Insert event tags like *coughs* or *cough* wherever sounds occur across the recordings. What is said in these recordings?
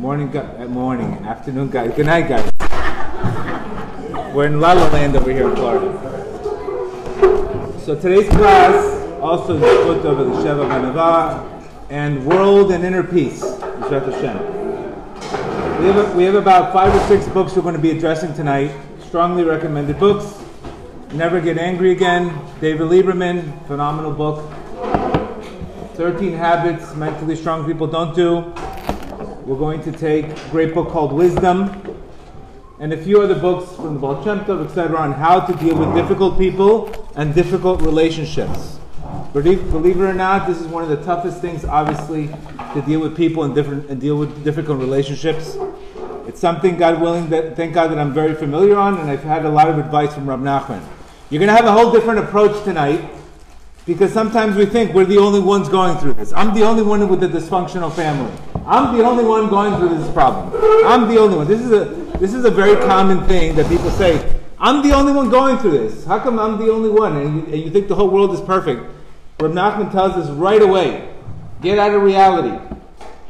Morning, uh, morning, afternoon, guys. Good night, guys. We're in La La Land over here in Florida. So today's class also is put over the Sheva Banava and World and Inner Peace. Hashem. We have, we have about five or six books we're going to be addressing tonight. Strongly recommended books. Never Get Angry Again, David Lieberman, phenomenal book. 13 Habits Mentally Strong People Don't Do. We're going to take a great book called Wisdom and a few other books from the Baal etc., on how to deal with difficult people and difficult relationships. Believe, believe it or not, this is one of the toughest things, obviously, to deal with people and different and deal with difficult relationships. It's something, God willing, that thank God that I'm very familiar on, and I've had a lot of advice from Rab Nachman. You're going to have a whole different approach tonight because sometimes we think we're the only ones going through this. I'm the only one with a dysfunctional family. I'm the only one going through this problem. I'm the only one. This is a this is a very common thing that people say. I'm the only one going through this. How come I'm the only one? And you, and you think the whole world is perfect. Reb Nachman tells us right away, get out of reality.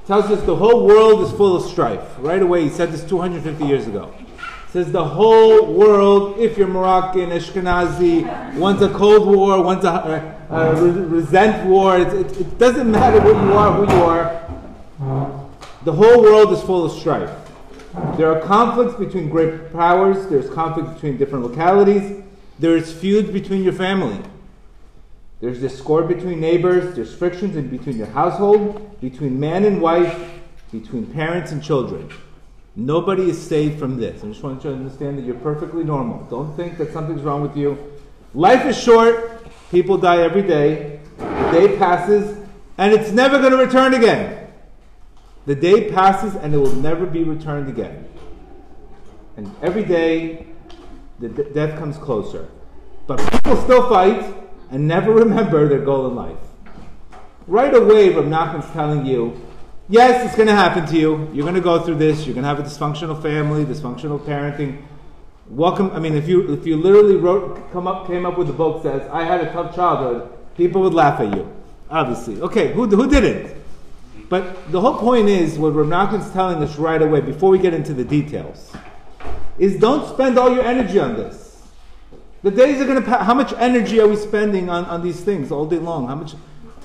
Tells us the whole world is full of strife. Right away, he said this 250 years ago says the whole world, if you're Moroccan, Ashkenazi, wants a Cold War, wants a, a, a resent war. It, it, it, doesn't matter what you are, who you are. The whole world is full of strife. There are conflicts between great powers. There's conflict between different localities. There's feuds between your family. There's discord between neighbors. There's frictions in between your household, between man and wife, between parents and children. Nobody is saved from this. I just want you to understand that you're perfectly normal. Don't think that something's wrong with you. Life is short. People die every day. The day passes, and it's never going to return again. The day passes, and it will never be returned again. And every day, the d- death comes closer. But people still fight and never *laughs* remember their goal in life. Right away, Rav Nachman's telling you Yes, it's going to happen to you. You're going to go through this. You're going to have a dysfunctional family, dysfunctional parenting. Welcome. I mean, if you if you literally wrote come up came up with a book that says I had a tough childhood, people would laugh at you. Obviously, okay. Who who didn't? But the whole point is what Rav Nachman's telling us right away before we get into the details is don't spend all your energy on this. The days are going to pass. How much energy are we spending on, on these things all day long? How much?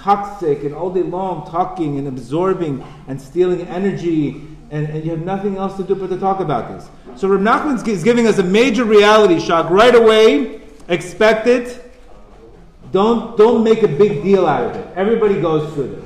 toxic and all day long talking and absorbing and stealing energy, and, and you have nothing else to do but to talk about this. So Reb Nachman is giving us a major reality shock right away. Expect it. Don't, don't make a big deal out of it. Everybody goes through this.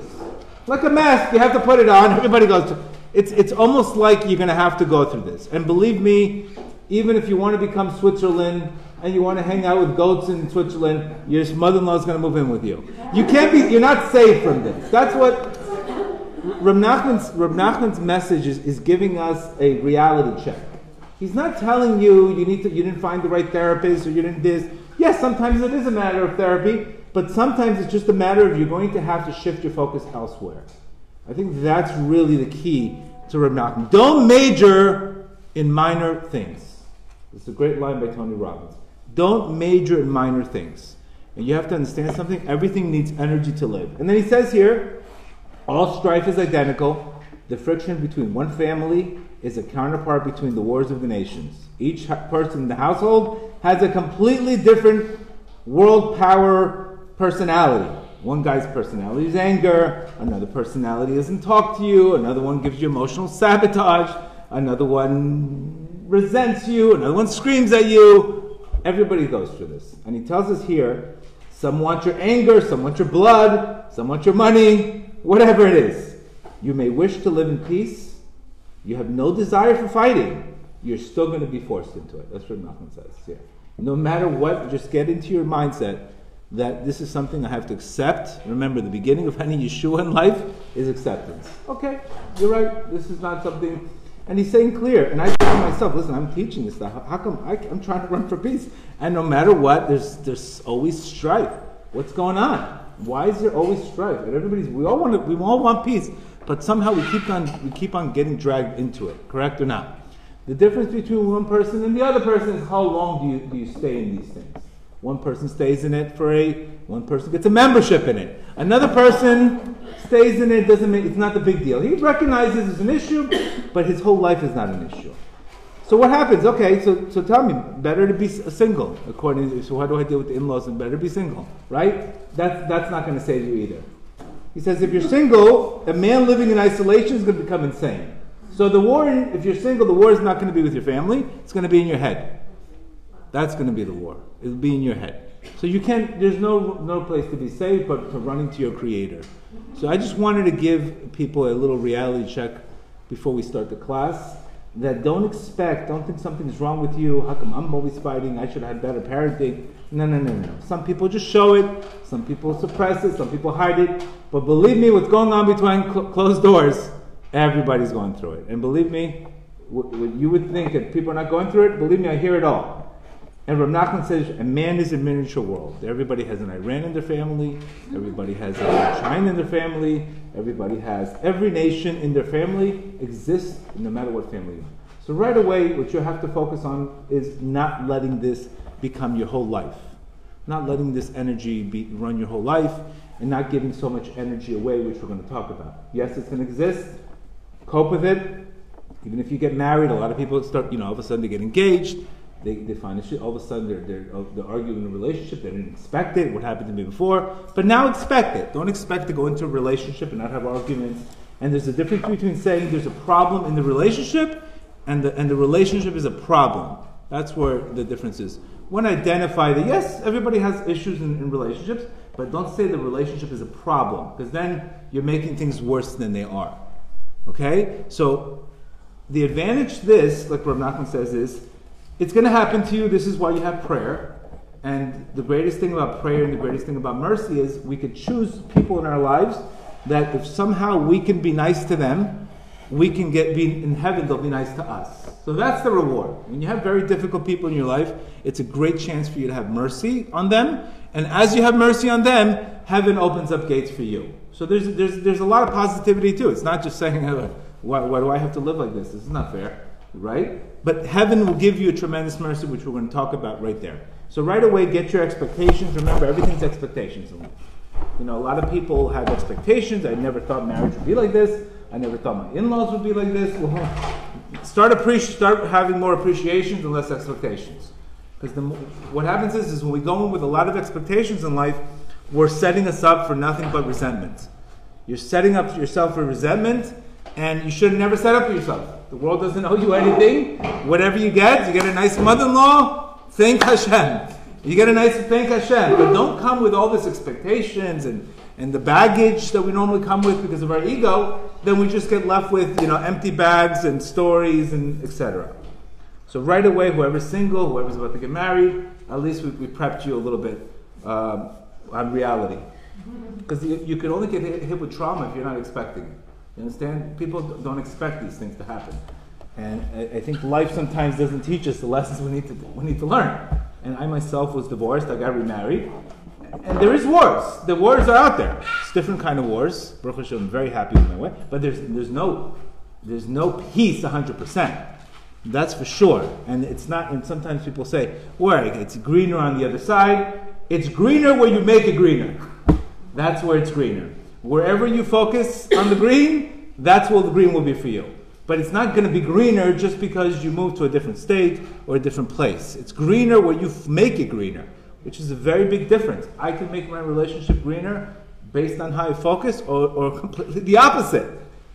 Like a mask, you have to put it on. Everybody goes it's, it's almost like you're going to have to go through this. And believe me, even if you want to become Switzerland, and you want to hang out with goats in Switzerland, your mother-in-law is going to move in with you. You can't be. You're not safe from this. That's what Reb Nachman's, Reb Nachman's message is, is giving us a reality check. He's not telling you you need to. You didn't find the right therapist or you didn't this. Yes, sometimes it is a matter of therapy, but sometimes it's just a matter of you're going to have to shift your focus elsewhere. I think that's really the key to Reb Nachman. Don't major in minor things. It's a great line by Tony Robbins. Don't major in minor things. And you have to understand something everything needs energy to live. And then he says here all strife is identical. The friction between one family is a counterpart between the wars of the nations. Each person in the household has a completely different world power personality. One guy's personality is anger, another personality doesn't talk to you, another one gives you emotional sabotage, another one resents you, another one screams at you, Everybody goes through this. And he tells us here some want your anger, some want your blood, some want your money, whatever it is. You may wish to live in peace. You have no desire for fighting. You're still going to be forced into it. That's what Nachman says here. No matter what, just get into your mindset that this is something I have to accept. Remember, the beginning of any Yeshua in life is acceptance. Okay, you're right. This is not something and he's saying clear. And I to myself, listen, I'm teaching this stuff. How come I, am trying to run for peace? And no matter what, there's, there's always strife. What's going on? Why is there always strife? And everybody's, we all want we all want peace, but somehow we keep on, we keep on getting dragged into it. Correct or not? The difference between one person and the other person is how long do you, do you stay in these things. One person stays in it for a, one person gets a membership in it. Another person stays in it, doesn't make, it's not the big deal. He recognizes it's an issue, but his whole life is not an issue. So what happens? Okay, so, so tell me, better to be single, according to, so how do I deal with the in-laws and better to be single, right? That's, that's not going to save you either. He says if you're single, a man living in isolation is going to become insane. So the war, if you're single, the war is not going to be with your family, it's going to be in your head. That's going to be the war. It'll be in your head. So you can't, there's no, no place to be safe but to running to your creator. So I just wanted to give people a little reality check before we start the class that don't expect, don't think something's wrong with you. How come I'm always fighting? I should have had better parenting. No, no, no, no. Some people just show it. Some people suppress it. Some people hide it. But believe me, what's going on behind cl- closed doors, everybody's going through it. And believe me, what, what you would think that people are not going through it, believe me, I hear it all. And Rav Nachman says, a man is a miniature world. Everybody has an Iran in their family. Everybody has a China in their family. Everybody has, every nation in their family exists no matter what family you're So right away, what you have to focus on is not letting this become your whole life. Not letting this energy be, run your whole life and not giving so much energy away, which we're going to talk about. Yes, it's going to exist. Cope with it. Even if you get married, a lot of people start, you know, all of a sudden they get engaged they, they find a shit. All of a sudden, they're, they're, uh, they're arguing in a relationship. They didn't expect it. What happened to me before? But now expect it. Don't expect to go into a relationship and not have arguments. And there's a difference between saying there's a problem in the relationship and the, and the relationship is a problem. That's where the difference is. When identify that, yes, everybody has issues in, in relationships, but don't say the relationship is a problem, because then you're making things worse than they are. Okay? So the advantage this, like Rav Nachman says, is it's going to happen to you. This is why you have prayer. And the greatest thing about prayer and the greatest thing about mercy is we could choose people in our lives that if somehow we can be nice to them, we can get be in heaven, they'll be nice to us. So that's the reward. When you have very difficult people in your life, it's a great chance for you to have mercy on them. And as you have mercy on them, heaven opens up gates for you. So there's, there's, there's a lot of positivity too. It's not just saying, *laughs* why, why do I have to live like this? This is not fair right? But heaven will give you a tremendous mercy, which we're going to talk about right there. So right away, get your expectations. Remember, everything's expectations. You know, a lot of people have expectations. I never thought marriage would be like this. I never thought my in-laws would be like this. *laughs* Well, start appreci- start having more appreciations and less expectations. Because what happens is, is when we go in with a lot of expectations in life, we're setting us up for nothing but resentment. You're setting up yourself for resentment, and you should never set up for yourself. The world doesn't owe you anything. Whatever you get, you get a nice mother-in-law. Thank Hashem. You get a nice thank Hashem, but don't come with all these expectations and, and the baggage that we normally come with because of our ego. Then we just get left with you know empty bags and stories and etc. So right away, whoever's single, whoever's about to get married, at least we, we prepped you a little bit um, on reality, because you, you can only get hit, hit with trauma if you're not expecting it. You understand? People don't expect these things to happen. And I, I think life sometimes doesn't teach us the lessons we need to, we need to learn. And I myself was divorced, I got remarried. And there is wars. The wars are out there. It's different kind of wars. Baruch Hashem, I'm very happy with my way. But there's, there's, no, there's no peace 100%. That's for sure. And it's not, and sometimes people say, where? It's greener on the other side. It's greener where you make it greener. That's where it's greener. Wherever you focus on the green, that's where the green will be for you. But it's not going to be greener just because you move to a different state or a different place. It's greener where you make it greener, which is a very big difference. I can make my relationship greener based on how I focus, or, or *laughs* completely the opposite.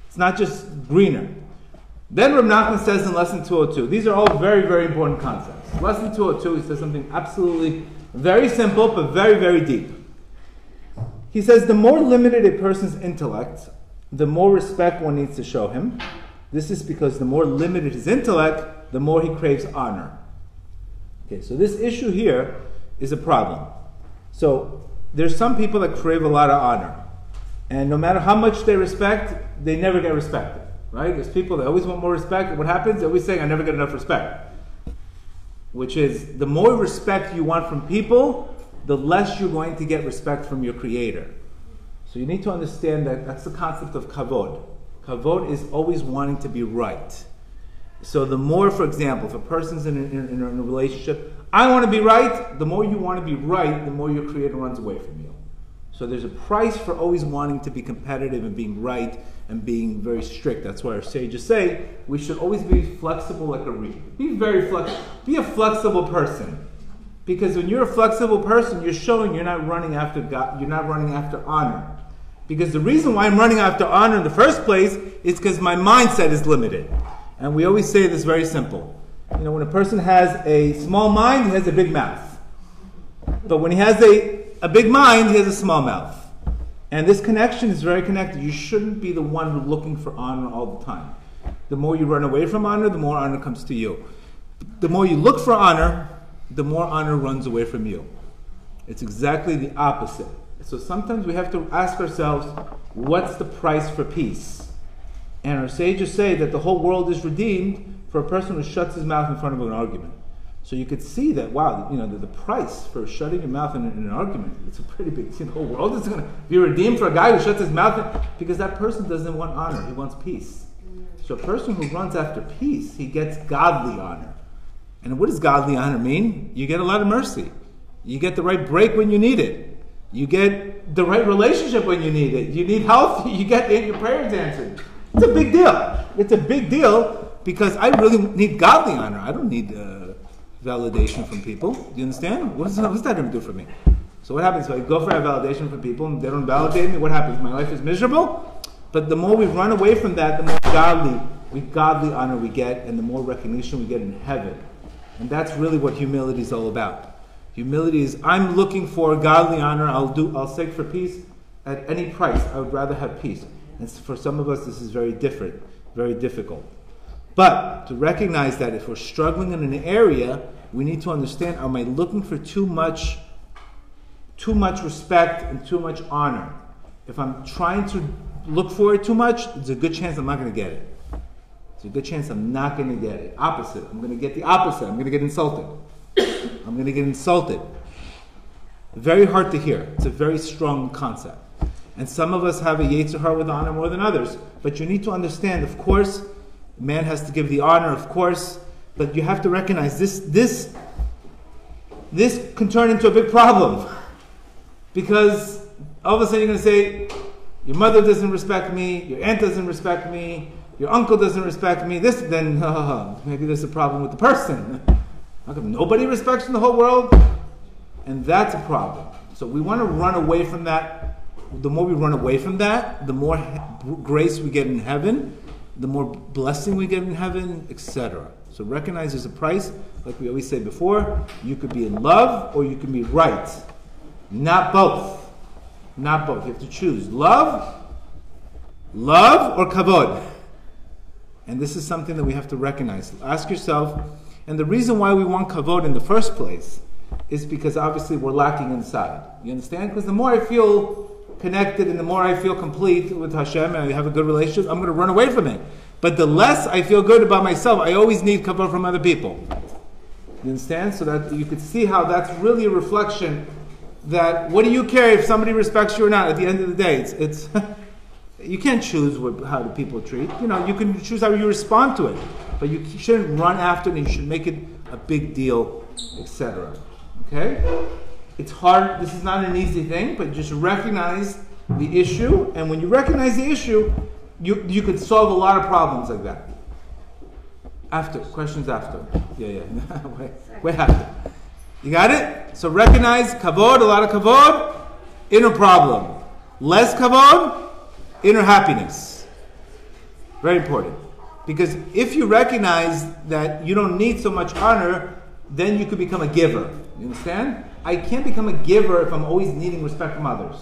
It's not just greener. Then Rav Nachman says in lesson 202, these are all very, very important concepts. Lesson 202, he says something absolutely very simple, but very, very deep. He says the more limited a person's intellect, the more respect one needs to show him. This is because the more limited his intellect, the more he craves honor. Okay, so this issue here is a problem. So there's some people that crave a lot of honor. And no matter how much they respect, they never get respected. Right? There's people that always want more respect. What happens? They're always saying, I never get enough respect. Which is the more respect you want from people, the less you're going to get respect from your creator. So you need to understand that that's the concept of kavod. Kavod is always wanting to be right. So the more, for example, if a person's in a, in, in a relationship, I want to be right. The more you want to be right, the more your creator runs away from you. So there's a price for always wanting to be competitive and being right and being very strict. That's why our sages say we should always be flexible like a reed. Be very flexible. Be a flexible person. Because when you're a flexible person, you're showing you're not running after God, you're not running after honor. Because the reason why I'm running after honor in the first place is because my mindset is limited. And we always say this very simple. You know, when a person has a small mind, he has a big mouth. But when he has a, a big mind, he has a small mouth. And this connection is very connected. You shouldn't be the one looking for honor all the time. The more you run away from honor, the more honor comes to you. The more you look for honor, the more honor runs away from you. It's exactly the opposite. So sometimes we have to ask ourselves, what's the price for peace? And our sages say that the whole world is redeemed for a person who shuts his mouth in front of an argument. So you could see that, wow, you know, the, the price for shutting your mouth in, in, an argument, it's a pretty big, *laughs* you the whole world is going to be redeemed for a guy who shuts his mouth in, because that person doesn't want honor, he wants peace. So a person who runs after peace, he gets godly honor. And what does godly honor mean? You get a lot of mercy. You get the right break when you need it. You get the right relationship when you need it. You need health, *laughs* you get your prayers answered. It's a big deal. It's a big deal because I really need godly honor. I don't need uh, validation from people. Do you understand? What's, that going to do for me? So what happens if I go for validation from people and they don't validate me? What happens? My life is miserable. But the more we run away from that, the more godly, we godly honor we get, and the more recognition we get in heaven. And that's really what humility is all about. Humility is I'm looking for godly honor. I'll do. I'll seek for peace at any price. I would rather have peace. And for some of us, this is very different, very difficult. But to recognize that if we're struggling in an area, we need to understand: Am I looking for too much, too much respect and too much honor? If I'm trying to look for it too much, there's a good chance I'm not going to get it. Good chance I'm not going to get it. Opposite. I'm going to get the opposite. I'm going to get insulted. *coughs* I'm going to get insulted. Very hard to hear. It's a very strong concept. And some of us have a Yetzer Hara with honor more than others. But you need to understand, of course, man has to give the honor, of course, but you have to recognize this, this, this can turn into a big problem. *laughs* Because all of a sudden you're going to say, your mother doesn't respect me, your aunt doesn't respect me, your uncle doesn't respect me, this, then uh, *laughs* maybe there's a problem with the person. How come nobody respects in the whole world? And that's a problem. So we want to run away from that. The more we run away from that, the more grace we get in heaven, the more blessing we get in heaven, etc. So recognize there's a price, like we always say before, you could be in love or you can be right. Not both. Not both. You have to choose love, love or kavod. *laughs* And this is something that we have to recognize. Ask yourself, and the reason why we want kavod in the first place is because obviously we're lacking inside. You understand? Because the more I feel connected and the more I feel complete with Hashem and I have a good relationship, I'm going to run away from it. But the less I feel good about myself, I always need kavod from other people. You understand? So that you could see how that's really a reflection that what do you care if somebody respects you or not? At the end of the day, it's, it's *laughs* you can't choose what, how the people treat. You know, you can choose how you respond to it, but you shouldn't run after it. and You should make it a big deal, etc. Okay? It's hard. This is not an easy thing, but just recognize the issue, and when you recognize the issue, you you could solve a lot of problems like that. After questions after, yeah, yeah, *laughs* wait, wait after. You got it? So recognize kavod, a lot of kavod, inner problem. Less kavod, inner happiness. Very important. Because if you recognize that you don't need so much honor, then you could become a giver. You understand? I can't become a giver if I'm always needing respect from others.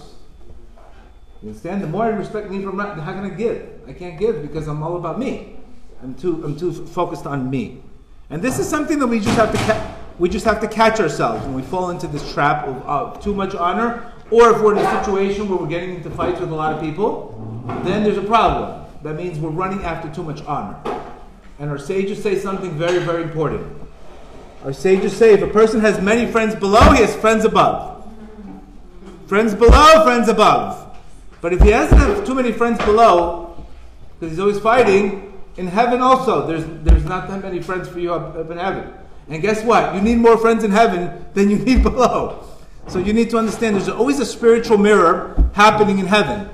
You understand? The more I respect need from how can I give? I can't give because I'm all about me. I'm too I'm too focused on me. And this is something that we just have to ca- we just have to catch ourselves when we fall into this trap of, of too much honor, or if we're in a situation where we're getting into fights with a lot of people then there's a problem. That means we're running after too much honor. And our sages say something very, very important. Our sages say if a person has many friends below, he has friends above. Friends below, friends above. But if he hasn't too many friends below, because he's always fighting, in heaven also, there's, there's not that many friends for you up, up in heaven. And guess what? You need more friends in heaven than you *laughs* need below. So you need to understand there's always a spiritual mirror happening in heaven.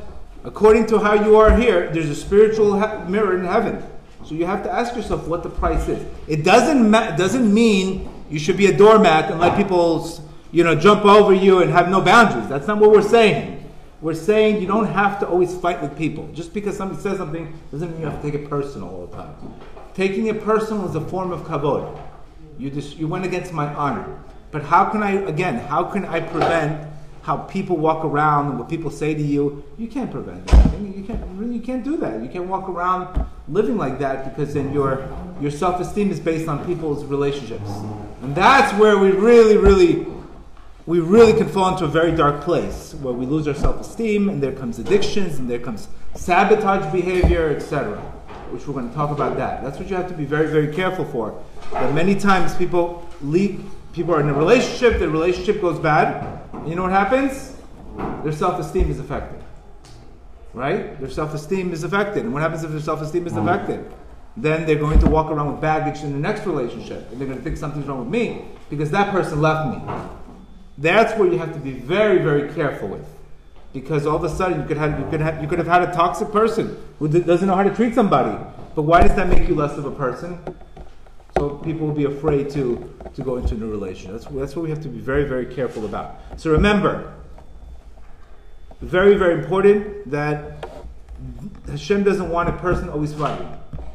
According to how you are here, there's a spiritual mirror in heaven. So you have to ask yourself what the price is. It doesn't ma- doesn't mean you should be a doormat and let people you know jump over you and have no boundaries. That's not what we're saying. We're saying you don't have to always fight with people. Just because somebody says something doesn't mean you have to take it personal all the time. Taking it personal is a form of kavod. You just you went against my honor. But how can I again? How can I prevent how people walk around and what people say to you? You can't prevent anything. You can't really you can't do that. You can't walk around living like that because then your your self esteem is based on people's relationships, and that's where we really really we really can fall into a very dark place where we lose our self-esteem and there comes addictions and there comes sabotage behavior etc which we're going to talk about that that's what you have to be very very careful for But many times people leave people are in a relationship the relationship goes bad you know what happens their self-esteem is affected right their self-esteem is affected and what happens if their self-esteem is affected then they're going to walk around with baggage in the next relationship and they're going to think something's wrong with me because that person left me that's where you have to be very, very careful with. Because all of a sudden you could have you could have you could have had a toxic person who doesn't know how to treat somebody. But why does that make you less of a person? So people will be afraid to, to go into a new relation. That's, that's what we have to be very, very careful about. So remember, very, very important that Hashem doesn't want a person always fighting.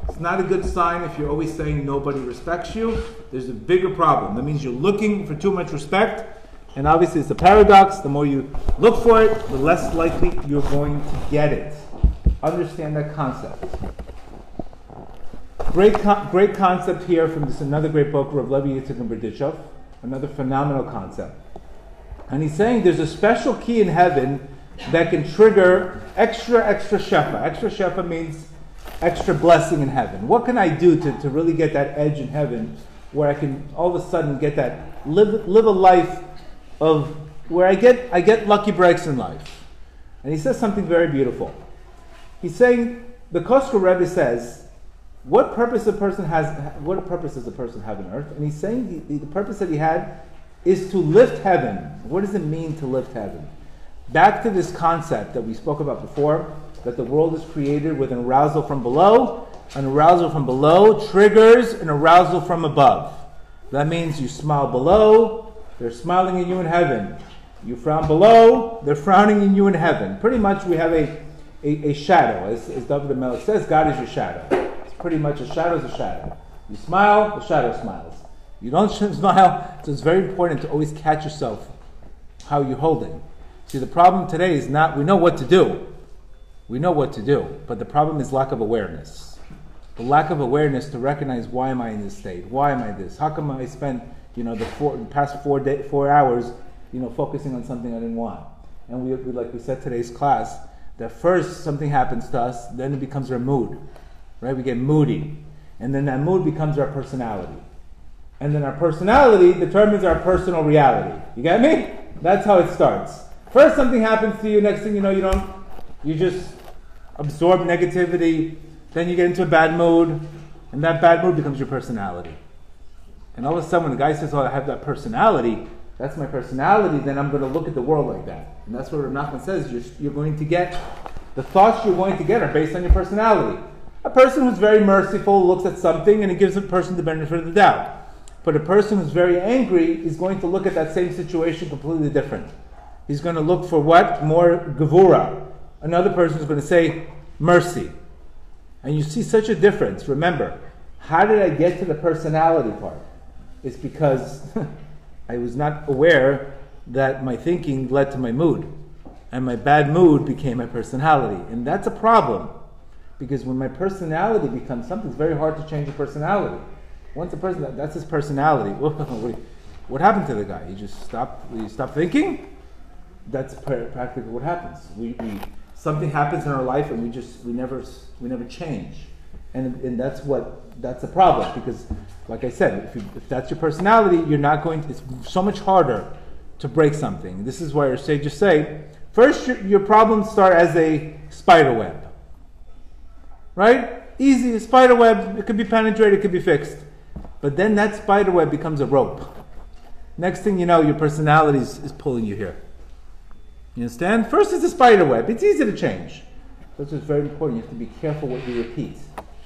It's not a good sign if you're always saying nobody respects you. There's a bigger problem. That means you're looking for too much respect and obviously, it's a paradox. The more you look for it, the less likely you're going to get it. Understand that concept. Great, con- great concept here from this another great book, Rav Levi Yitzchak and Berditchev. Another phenomenal concept. And he's saying there's a special key in heaven that can trigger extra, extra shefa. Extra shefa means extra blessing in heaven. What can I do to, to really get that edge in heaven where I can all of a sudden get that, live, live a life of where I get, I get lucky breaks in life. And he says something very beautiful. He's saying, the Kotzker Rebbe says, what purpose a person has, what purpose does a person have on earth? And he's saying the, the purpose that he had is to lift heaven. What does it mean to lift heaven? Back to this concept that we spoke about before, that the world is created with an arousal from below. An arousal from below triggers an arousal from above. That means you smile below, they're smiling at you in heaven. You frown below, they're frowning at you in heaven. Pretty much we have a, a, a shadow. As, as David Melech says, God is your shadow. Pretty much a shadow is a shadow. You smile, the shadow smiles. You don't *laughs* smile, so it's very important to always catch yourself how you're holding. See, the problem today is not, we know what to do. We know what to do, but the problem is lack of awareness. The lack of awareness to recognize why am I in this state? Why am I this? How come I spent, you know, the, four, the past four, day, four hours, you know, focusing on something I didn't want. And we, we, like we said today's class, that first something happens to us, then it becomes our mood, right? We get moody. And then that mood becomes our personality. And then our personality determines our personal reality. You get me? That's how it starts. First something happens to you, next thing you know, you don't, you just absorb negativity, then you get into a bad mood, and that bad mood becomes your personality. And all of a sudden, when the guy says, "Oh, I have that personality," that's my personality. Then I'm going to look at the world like that, and that's what Rav Nachman says. You're, you're going to get the thoughts you're going to get are based on your personality. A person who's very merciful looks at something and it gives a person the benefit of the doubt. But a person who's very angry is going to look at that same situation completely different. He's going to look for what? More gevura. Another person is going to say mercy. And you see such a difference. Remember, how did I get to the personality part? It's because *laughs* I was not aware that my thinking led to my mood. And my bad mood became my personality. And that's a problem. Because when my personality becomes something, it's very hard to change a personality. Once a person, that's his personality. *laughs* what happened to the guy? He just stopped, he stopped thinking? That's practically what happens. We, we, something happens in our life and we just, we never, we never change. And, and that's what, that's a problem. Because like I said, if, you, if that's your personality, you're not going to, it's so much harder to break something. This is why your sages say, first your, your problems start as a spider web. Right? Easy, spider web, it could be penetrated, it could be fixed. But then that spider web becomes a rope. Next thing you know, your personality is, is pulling you here. You understand? First, it's a spider web. It's easy to change. That's what's very important. You have to be careful what you repeat.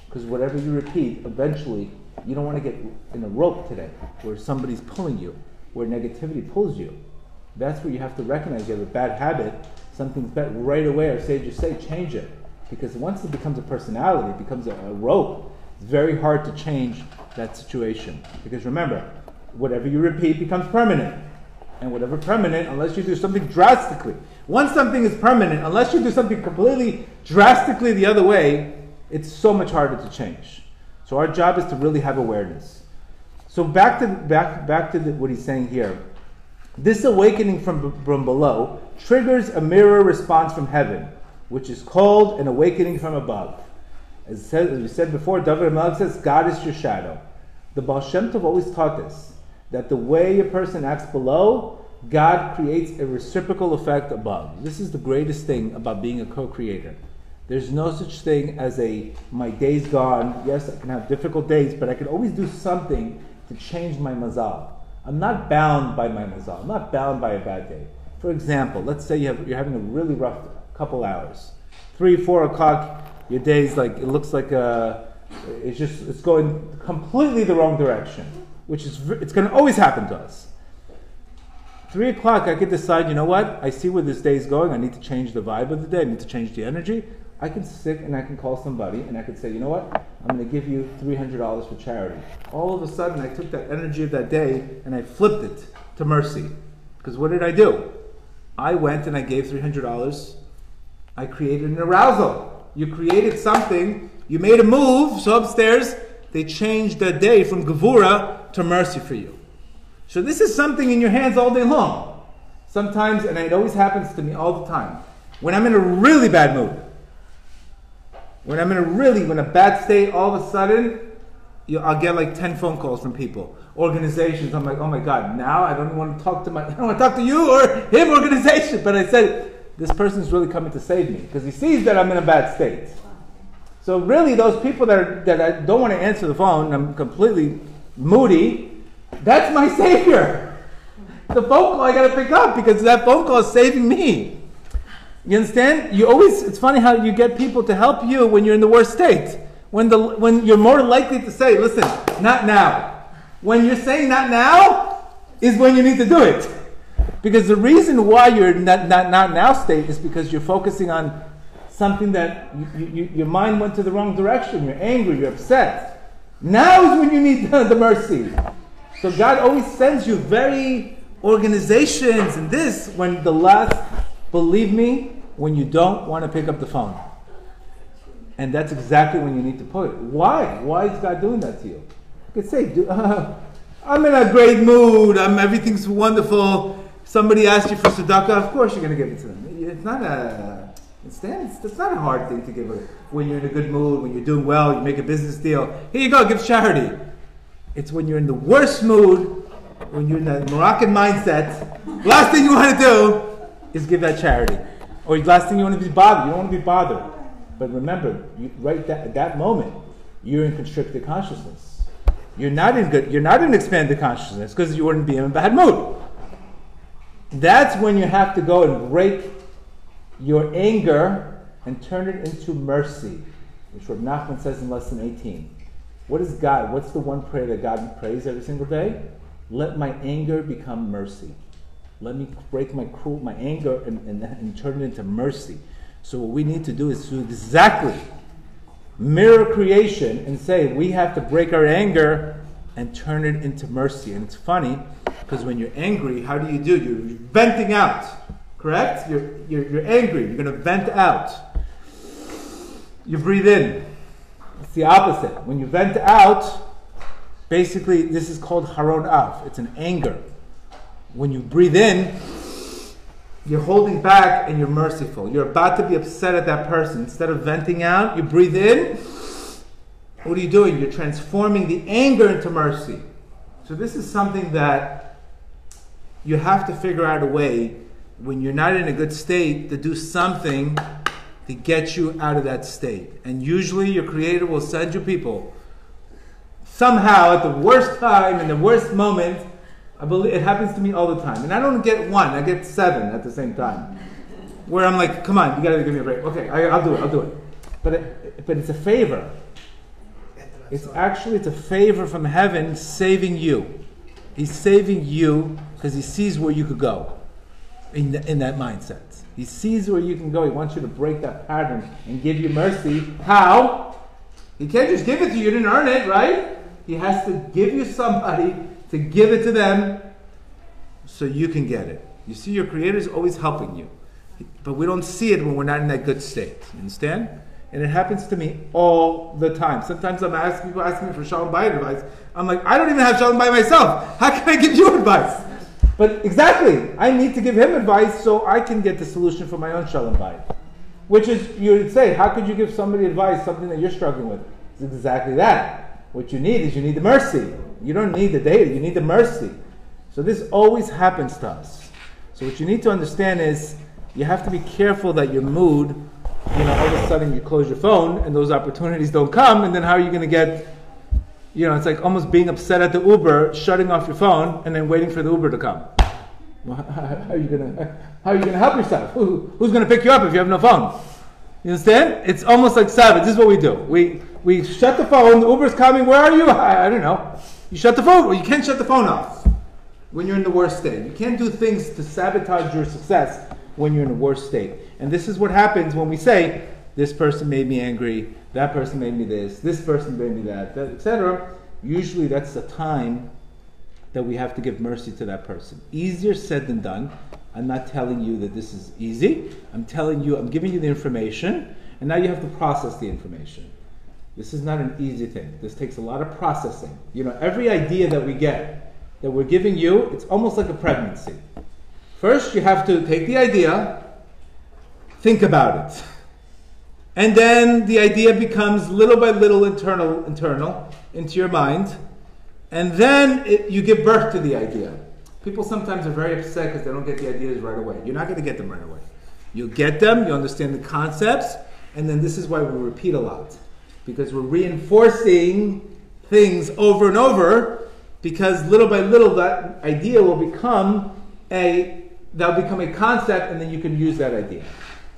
Because whatever you repeat, eventually, you don't want to get in a rope today where somebody's pulling you, where negativity pulls you. That's where you have to recognize you have a bad habit, something's bad. Right away, our sages say, change it. Because once it becomes a personality, it becomes a, a rope, it's very hard to change that situation. Because remember, whatever you repeat becomes permanent. And whatever permanent, unless you do something drastically. Once something is permanent, unless you do something completely drastically the other way, it's so much harder to change. So our job is to really have awareness. So back to back back to the, what he's saying here. This awakening from, from below triggers a mirror response from heaven, which is called an awakening from above. As, said, as we said before, David Melech says, God is your shadow. The Baal Shem Tov always taught this, that the way a person acts below, God creates a reciprocal effect above. This is the greatest thing about being a co-creator. There's no such thing as a my day's gone. Yes, I can have difficult days, but I can always do something to change my mazal. I'm not bound by my mazal. I'm not bound by a bad day. For example, let's say you have, you're having a really rough couple hours. Three, four o'clock, your day's like, it looks like a, it's just, it's going completely the wrong direction, which is, it's going to always happen to us. Three o'clock, I could decide, you know what? I see where this day is going. I need to change the vibe of the day. I need to change the energy. I can sit and I can call somebody and I can say, you know what? I'm going to give you $300 for charity. All of a sudden, I took that energy of that day and I flipped it to mercy. Because what did I do? I went and I gave $300. I created an arousal. You created something, you made a move, so upstairs, they changed the day from Gevura to mercy for you. So this is something in your hands all day long. Sometimes, and it always happens to me all the time, when I'm in a really bad mood, when I'm in a really, when a bad state, all of a sudden, you, I'll get like 10 phone calls from people, organizations. I'm like, oh my God, now I don't want to talk to my, *laughs* I don't want to talk to you or him organization. But I said, this person is really coming to save me because he sees that I'm in a bad state. So really, those people that, are, that I don't want to answer the phone, I'm completely moody, that's my *laughs* savior. The phone call I got to pick up because that phone call is saving me. You understand? You always, it's funny how you get people to help you when you're in the worst state. When, the, when you're more likely to say, listen, not now. When you're saying not now is when you need to do it. Because the reason why you're not, not, not now state is because you're focusing on something that you, you, your mind went to the wrong direction. You're angry, you're upset. Now is when you need the, *laughs* the mercy. So God always sends you very organizations and this when the last Believe me, when you don't want to pick up the phone. And that's exactly when you need to put it. Why? Why is God doing that to you? You could say, uh, *laughs* I'm in a great mood. I'm, everything's wonderful. Somebody asked you for tzedakah. Of course you're going to give it to them. It's not a, it's, it's not a hard thing to give. When you're in a good mood, when you're doing well, you make a business deal. Here you go, give charity. It's when you're in the worst mood, when you're in that Moroccan mindset. Last thing you want to do is give that charity. Or last thing you want to be bothered. You don't want to be bothered. But remember, you, right that, at that moment, you're in constricted consciousness. You're not in good. You're not in expanded consciousness because you wouldn't be in a bad mood. That's when you have to go and break your anger and turn it into mercy, which Rav Nachman says in lesson 18. What is God? What's the one prayer that God prays every single day? Let my anger become mercy. Let me break my cruel, my anger, and, and, and turn it into mercy. So what we need to do is to exactly mirror creation and say we have to break our anger and turn it into mercy. And it's funny because when you're angry, how do you do? You're venting out, correct? You're, you're, you're angry. You're going to vent out. You breathe in. It's the opposite. When you vent out, basically, this is called charon af. It's an anger when you breathe in, you're holding back and you're merciful. You're about to be upset at that person. Instead of venting out, you breathe in. What are you doing? You're transforming the anger into mercy. So, this is something that you have to figure out a way when you're not in a good state to do something to get you out of that state. And usually, your creator will send you people somehow at the worst time, in the worst moment, I believe it happens to me all the time, and I don't get one; I get seven at the same time. Where I'm like, "Come on, you gotta give me a break." Okay, I, will do it. I'll do it. But it, but it's a favor. It's actually it's a favor from heaven saving you. He's saving you because he sees where you could go in, the, in that mindset. He sees where you can go. He wants you to break that pattern and give you mercy. How? He can't just give it to you. You didn't earn it, right? He has to give you somebody to give it to them so you can get it. You see, your Creator is always helping you. But we don't see it when we're not in that good state. You understand? And it happens to me all the time. Sometimes I'm asking people asking me for shalom bayit advice. I'm like, I don't even have shalom bayit myself. How can I give you *laughs* advice? But exactly, I need to give him advice so I can get the solution for my own shalom bayit. Which is, you would say, how could you give somebody advice something that you're struggling with? It's exactly that. What you need is you need the mercy. You don't need the data, you need the mercy. So this always happens to us. So what you need to understand is you have to be careful that your mood, you know, all of a sudden you close your phone and those opportunities don't come, and then how are you going to get, you know, it's like almost being upset at the Uber, shutting off your phone, and then waiting for the Uber to come. *laughs* how are you going to how are you going to help yourself? Who, who's going to pick you up if you have no phone? You understand? It's almost like Sabbath. This is what we do. We we shut the phone. The Uber's coming. Where are you? *laughs* I, I don't know. You shut the phone. Well, you can't shut the phone off when you're in the worst state. You can't do things to sabotage your success when you're in a worse state. And this is what happens when we say, this person made me angry, that person made me this, this person made me that, that etc. Usually that's the time that we have to give mercy to that person. Easier said than done. I'm not telling you that this is easy. I'm telling you, I'm giving you the information, and now you have to process the information. This is not an easy thing. This takes a lot of processing. You know, every idea that we get, that we're giving you, it's almost like a pregnancy. First, you have to take the idea, think about it. And then the idea becomes little by little internal, internal into your mind. And then it, you give birth to the idea. People sometimes are very upset because they don't get the ideas right away. You're not going to get them right away. You get them, you understand the concepts, and then this is why we repeat a lot. Because we're reinforcing things over and over, because little by little that idea will become a that'll become a concept, and then you can use that idea.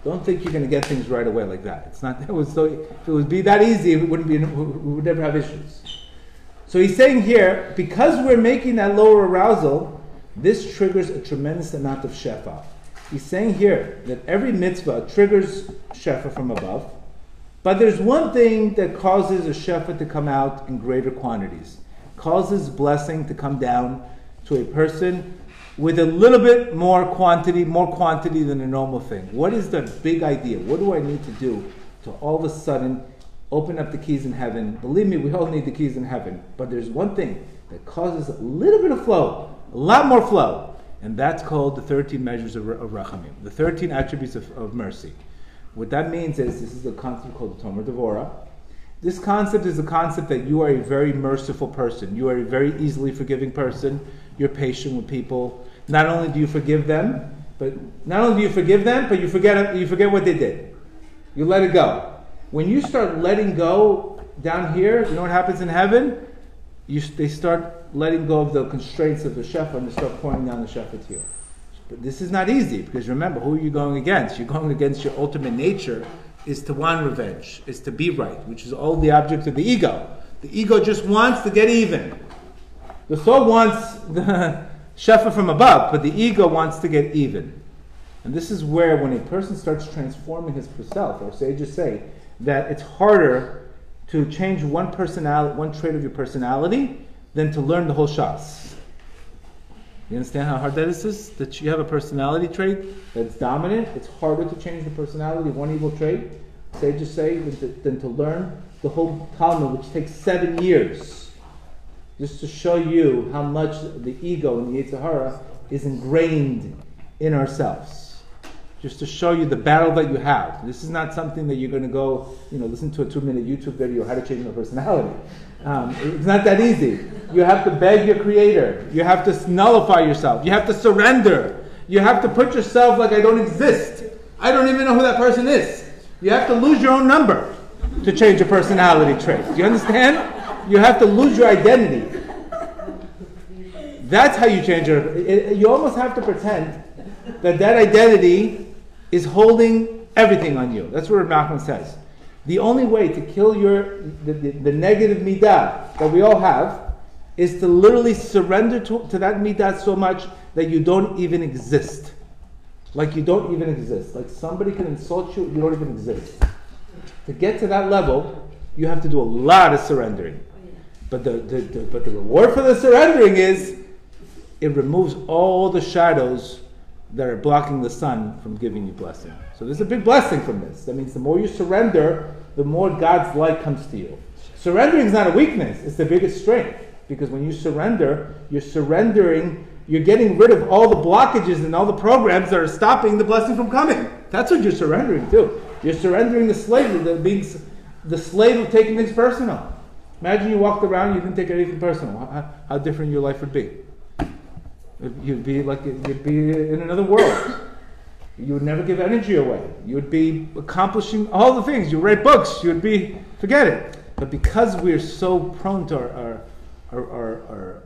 Don't think you're going to get things right away like that. It's not. It was so. If it would be that easy, it wouldn't be. We would never have issues. So he's saying here, because we're making that lower arousal, this triggers a tremendous amount of shefa. He's saying here that every mitzvah triggers shefa from above, but there's one thing that causes a shefa to come out in greater quantities, causes blessing to come down to a person with a little bit more quantity, more quantity than a normal thing. What is the big idea? What do I need to do to all of a sudden open up the keys in heaven? Believe me, we all need the keys in heaven. But there's one thing that causes a little bit of flow, a lot more flow, and that's called the 13 measures of, of Rachamim, the 13 attributes of, of, mercy. What that means is this is a concept called the Tomer Devora. This concept is a concept that you are a very merciful person. You are a very easily forgiving person you're patient with people. Not only do you forgive them, but not only do you forgive them, but you forget you forget what they did. You let it go. When you start letting go down here, you know what happens in heaven? You, they start letting go of the constraints of the shefa and they start pouring down the shefa to you. But this is not easy because remember, who are you going against? You're going against your ultimate nature is to want revenge, is to be right, which is all the object of the ego. The ego just wants to get even. The soul wants the *laughs* shefa from above, but the ego wants to get even. And this is where, when a person starts transforming his self, or sages say that it's harder to change one personality, one trait of your personality, than to learn the whole shas. You understand how hard that is? That you have a personality trait that's dominant. It's harder to change the personality one evil trait, sages say, than to, than to learn the whole Talmud, which takes seven years just to show you how much the ego and the Yetzer Hara is ingrained in ourselves. Just to show you the battle that you have. This is not something that you're going to go, you know, listen to a two-minute YouTube video how to change your personality. Um, it's not that easy. You have to beg your creator. You have to nullify yourself. You have to surrender. You have to put yourself like I don't exist. I don't even know who that person is. You have to lose your own number to change your personality trait. Do you understand? You have to lose your identity. That's how you change your. It, you almost have to pretend that that identity is holding everything on you. That's what Rav says. The only way to kill your the, the, the negative midah that we all have is to literally surrender to, to that midah so much that you don't even exist. Like you don't even exist. Like somebody can insult you, you don't even exist. To get to that level, you have to do a lot of surrendering. But the, the, the, but the reward for the surrendering is it removes all the shadows that are blocking the sun from giving you blessing. So there's a big blessing from this. That means the more you surrender, the more God's light comes to you. Surrendering is not a weakness, it's the biggest strength. Because when you surrender, you're surrendering, you're getting rid of all the blockages and all the programs that are stopping the blessing from coming. That's what you're surrendering to. You're surrendering the slave, the being the slave of taking things personal. Imagine you walked around, you didn't take anything personal. How, how different your life would be. You'd be like you'd be in another world. You would never give energy away. You would be accomplishing all the things. You write books. You would be forget it. But because we're so prone to our our, our, our,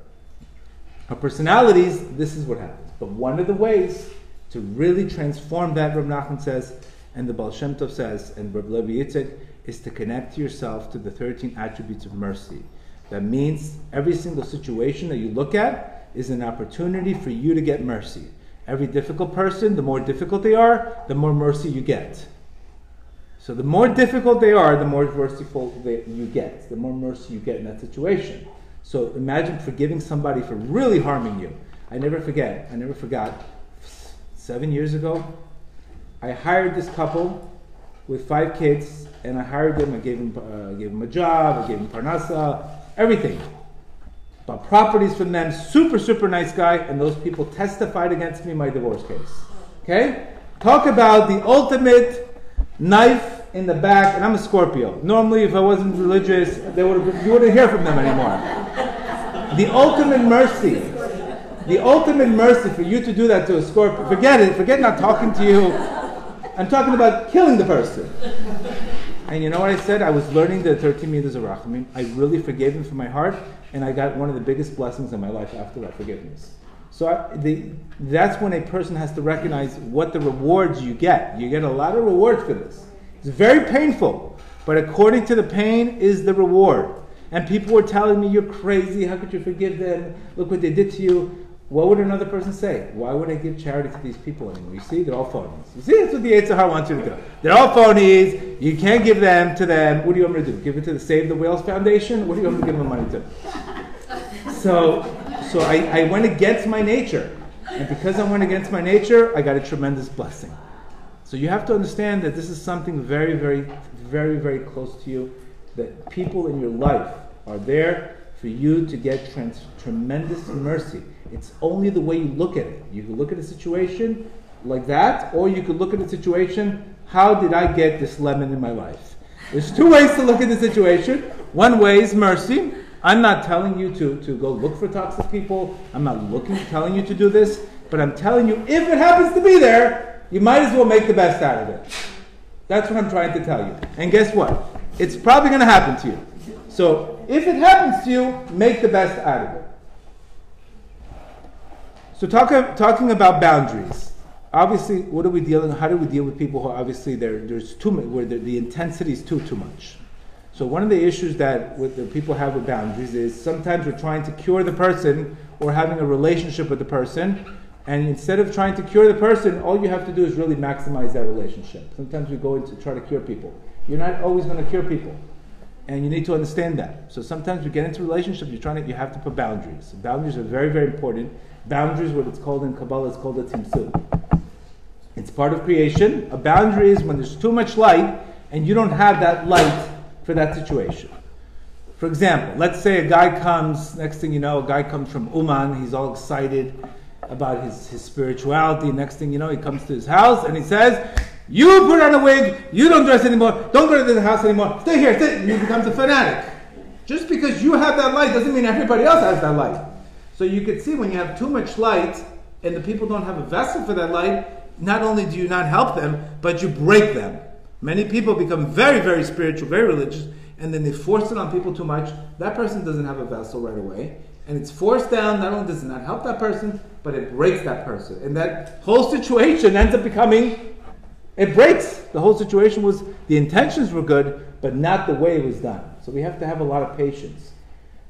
our, personalities, this is what happens. But one of the ways to really transform that, Rav Nachman says, and the Baal Shem Tov says, and Rav Levi Yitzchak, is to connect yourself to the 13 attributes of mercy. That means every single situation that you look at, is an opportunity for you to get mercy. Every difficult person, the more difficult they are, the more mercy you get. So the more difficult they are, the more merciful they, you get, the more mercy you get in that situation. So imagine forgiving somebody for really harming you. I never forget, I never forgot, seven years ago, I hired this couple with five kids, and I hired them, I gave them, uh, gave them a job, I gave them parnasa, everything bought properties from them, super, super nice guy, and those people testified against me in my divorce case. Okay? Talk about the ultimate knife in the back, and I'm a Scorpio. Normally, if I wasn't religious, they would you wouldn't hear from them anymore. The ultimate mercy, the ultimate mercy for you to do that to a Scorpio, forget it, forget not talking to you. I'm talking about killing the person. And you know what I said? I was learning the 13 meters of Rachamim. I really forgave him from my heart, and I got one of the biggest blessings in my life after that forgiveness. So I, the, that's when a person has to recognize what the rewards you get. You get a lot of rewards for this. It's very painful, but according to the pain is the reward. And people were telling me, You're crazy. How could you forgive them? Look what they did to you. What would another person say? Why would I give charity to these people anymore? You see, they're all phonies. You see, that's what the Yetzer Hara wants you to do. They're all phonies. You can't give them to them. What do you want me to do? Give it to the Save the Whales Foundation? What do you want me to give them money to? So, so I, I went against my nature. And because I went against my nature, I got a tremendous blessing. So you have to understand that this is something very, very, very, very close to you. That people in your life are there for you to get trans- tremendous mercy. It's only the way you look at it. You can look at a situation like that, or you could look at a situation, how did I get this lemon in my life? There's two ways to look at the situation. One way is mercy. I'm not telling you to, to go look for toxic people. I'm not looking telling you to do this, but I'm telling you if it happens to be there, you might as well make the best out of it. That's what I'm trying to tell you. And guess what? It's probably going to happen to you. So if it happens to you, make the best out of it. So talk, talking about boundaries. Obviously, what are we dealing? With? How do we deal with people who obviously there's too much, where the, the, intensity is too too much? So one of the issues that with the people have with boundaries is sometimes we're trying to cure the person or having a relationship with the person, and instead of trying to cure the person, all you have to do is really maximize that relationship. Sometimes we go into try to cure people. You're not always going to cure people and you need to understand that. So sometimes we get into relationships, you're trying to, you have to put boundaries. Boundaries are very, very important. Boundaries, what it's called in Kabbalah, is called a tzimtzum. It's part of creation. A boundary is when there's too much light and you don't have that light for that situation. For example, let's say a guy comes, next thing you know, a guy comes from Uman, he's all excited about his, his spirituality. Next thing you know, he comes to his house and he says, You put on a wig, you don't dress anymore, don't go to the house anymore, stay here, stay. He becomes a fanatic. Just because you have that light doesn't mean everybody else has that light. So you could see when you have too much light and the people don't have a vessel for that light, not only do you not help them, but you break them. Many people become very, very spiritual, very religious, and then they force it on people too much, that person doesn't have a vessel right away. And it's forced down, not only does it not help that person, but it breaks that person. And that whole situation ends up becoming, it breaks. The whole situation was, the intentions were good, but not the way it was done. So we have to have a lot of patience.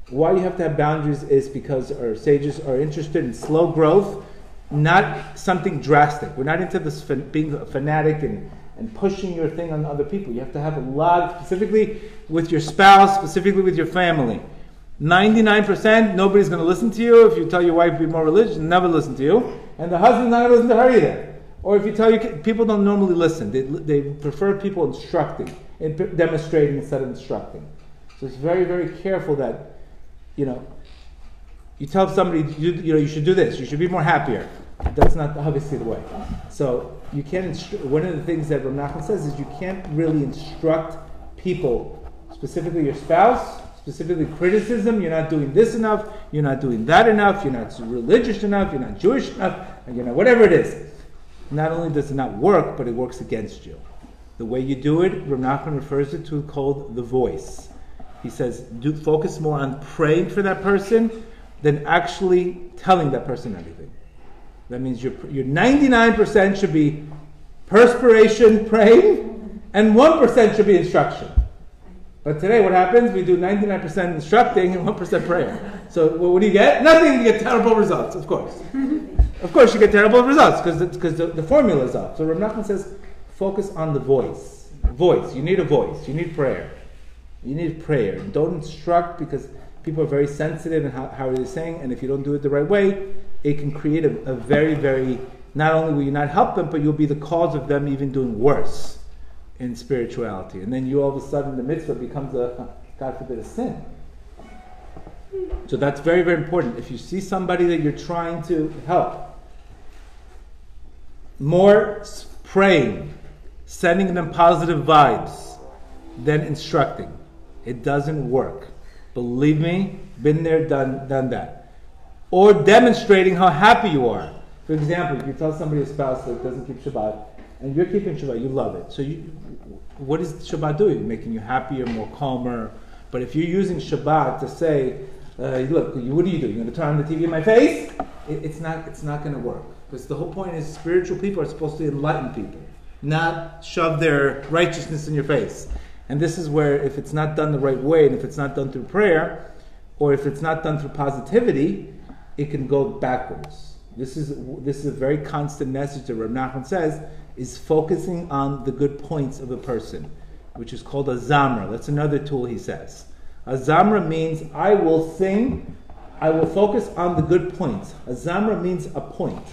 Why you have to have boundaries is because our sages are interested in slow growth, not something drastic. We're not into this being a fanatic and, and pushing your thing on other people. You have to have a lot, specifically with your spouse, specifically with your family. 99%, nobody's going to listen to you. If you tell your wife to be more religious, never listen to you. And the husband's not going to listen to her either. Or if you tell you, people don't normally listen. They, they prefer people instructing, and demonstrating instead of instructing. So it's very, very careful that you know, you tell somebody, you, you know, you should do this, you should be more happier. That's not obviously the way. So you can't. Instru- one of the things that Rav Nachman says is you can't really instruct people, specifically your spouse, specifically criticism. You're not doing this enough. You're not doing that enough. You're not religious enough. You're not Jewish enough. You know, whatever it is. Not only does it not work, but it works against you. The way you do it, Rav Nachman refers it to called the voice. He says, do focus more on praying for that person than actually telling that person anything. That means your, your 99% should be perspiration, praying, and 1% should be instruction. But today, what happens? We do 99% instructing and 1% prayer. So what do you get? Nothing. You get terrible results, of course. of course, you get terrible results because the, the formula is off. So Rav Nachman says, focus on the voice. Voice. You need a voice. You need prayer. You need prayer. Don't instruct because people are very sensitive and how, how they're saying, and if you don't do it the right way, it can create a, a very, very, not only will you not help them, but you'll be the cause of them even doing worse in spirituality. And then you all of a sudden, the mitzvah becomes a, God forbid, a sin. So that's very, very important. If you see somebody that you're trying to help, more praying, sending them positive vibes than instructing. It doesn't work. Believe me, been there, done, done that. Or demonstrating how happy you are. For example, if you tell somebody a spouse that doesn't keep Shabbat, and you're keeping Shabbat, you love it. So you, what is Shabbat doing? Making you happier, more calmer. But if you're using Shabbat to say, uh, look, what are you doing? You're going to turn on the TV in my face? It, it's not, it's not going to work. Because the whole point is spiritual people are supposed to enlighten people, not shove their righteousness in your face. And this is where, if it's not done the right way, and if it's not done through prayer, or if it's not done through positivity, it can go backwards. This is, this is a very constant message that Rav Nachman says, is focusing on the good points of a person, which is called Azamra. That's another tool he says. Azamra means I will sing, I will focus on the good points. Azamra means a point.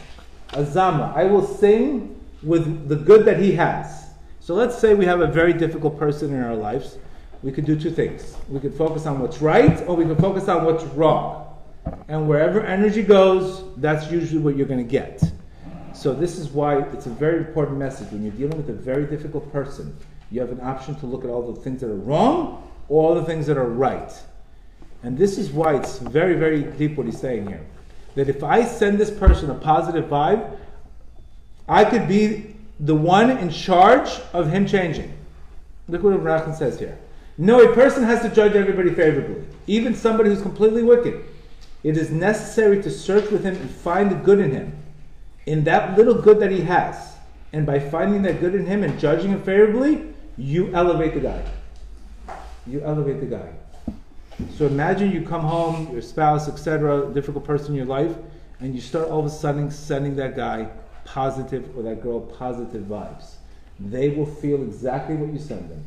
Azamra, I will sing with the good that he has. So let's say we have a very difficult person in our lives. We could do two things. We could focus on what's right, or we could focus on what's wrong. And wherever energy goes, that's usually what you're going to get. So this is why it's a very important message. When you're dealing with a very difficult person, you have an option to look at all the things that are wrong or all the things that are right. And this is why it's very, very deep what he's saying here. That if I send this person a positive vibe, I could be the one in charge of him changing. Look what Rachan says here. No, a person has to judge everybody favorably, even somebody who's completely wicked. It is necessary to search with him and find the good in him, in that little good that he has. And by finding that good in him and judging him favorably, you elevate the guy. You elevate the guy. So imagine you come home, your spouse, etc., difficult person in your life, and you start all of a sudden sending that guy positive or that girl positive vibes. They will feel exactly what you send them.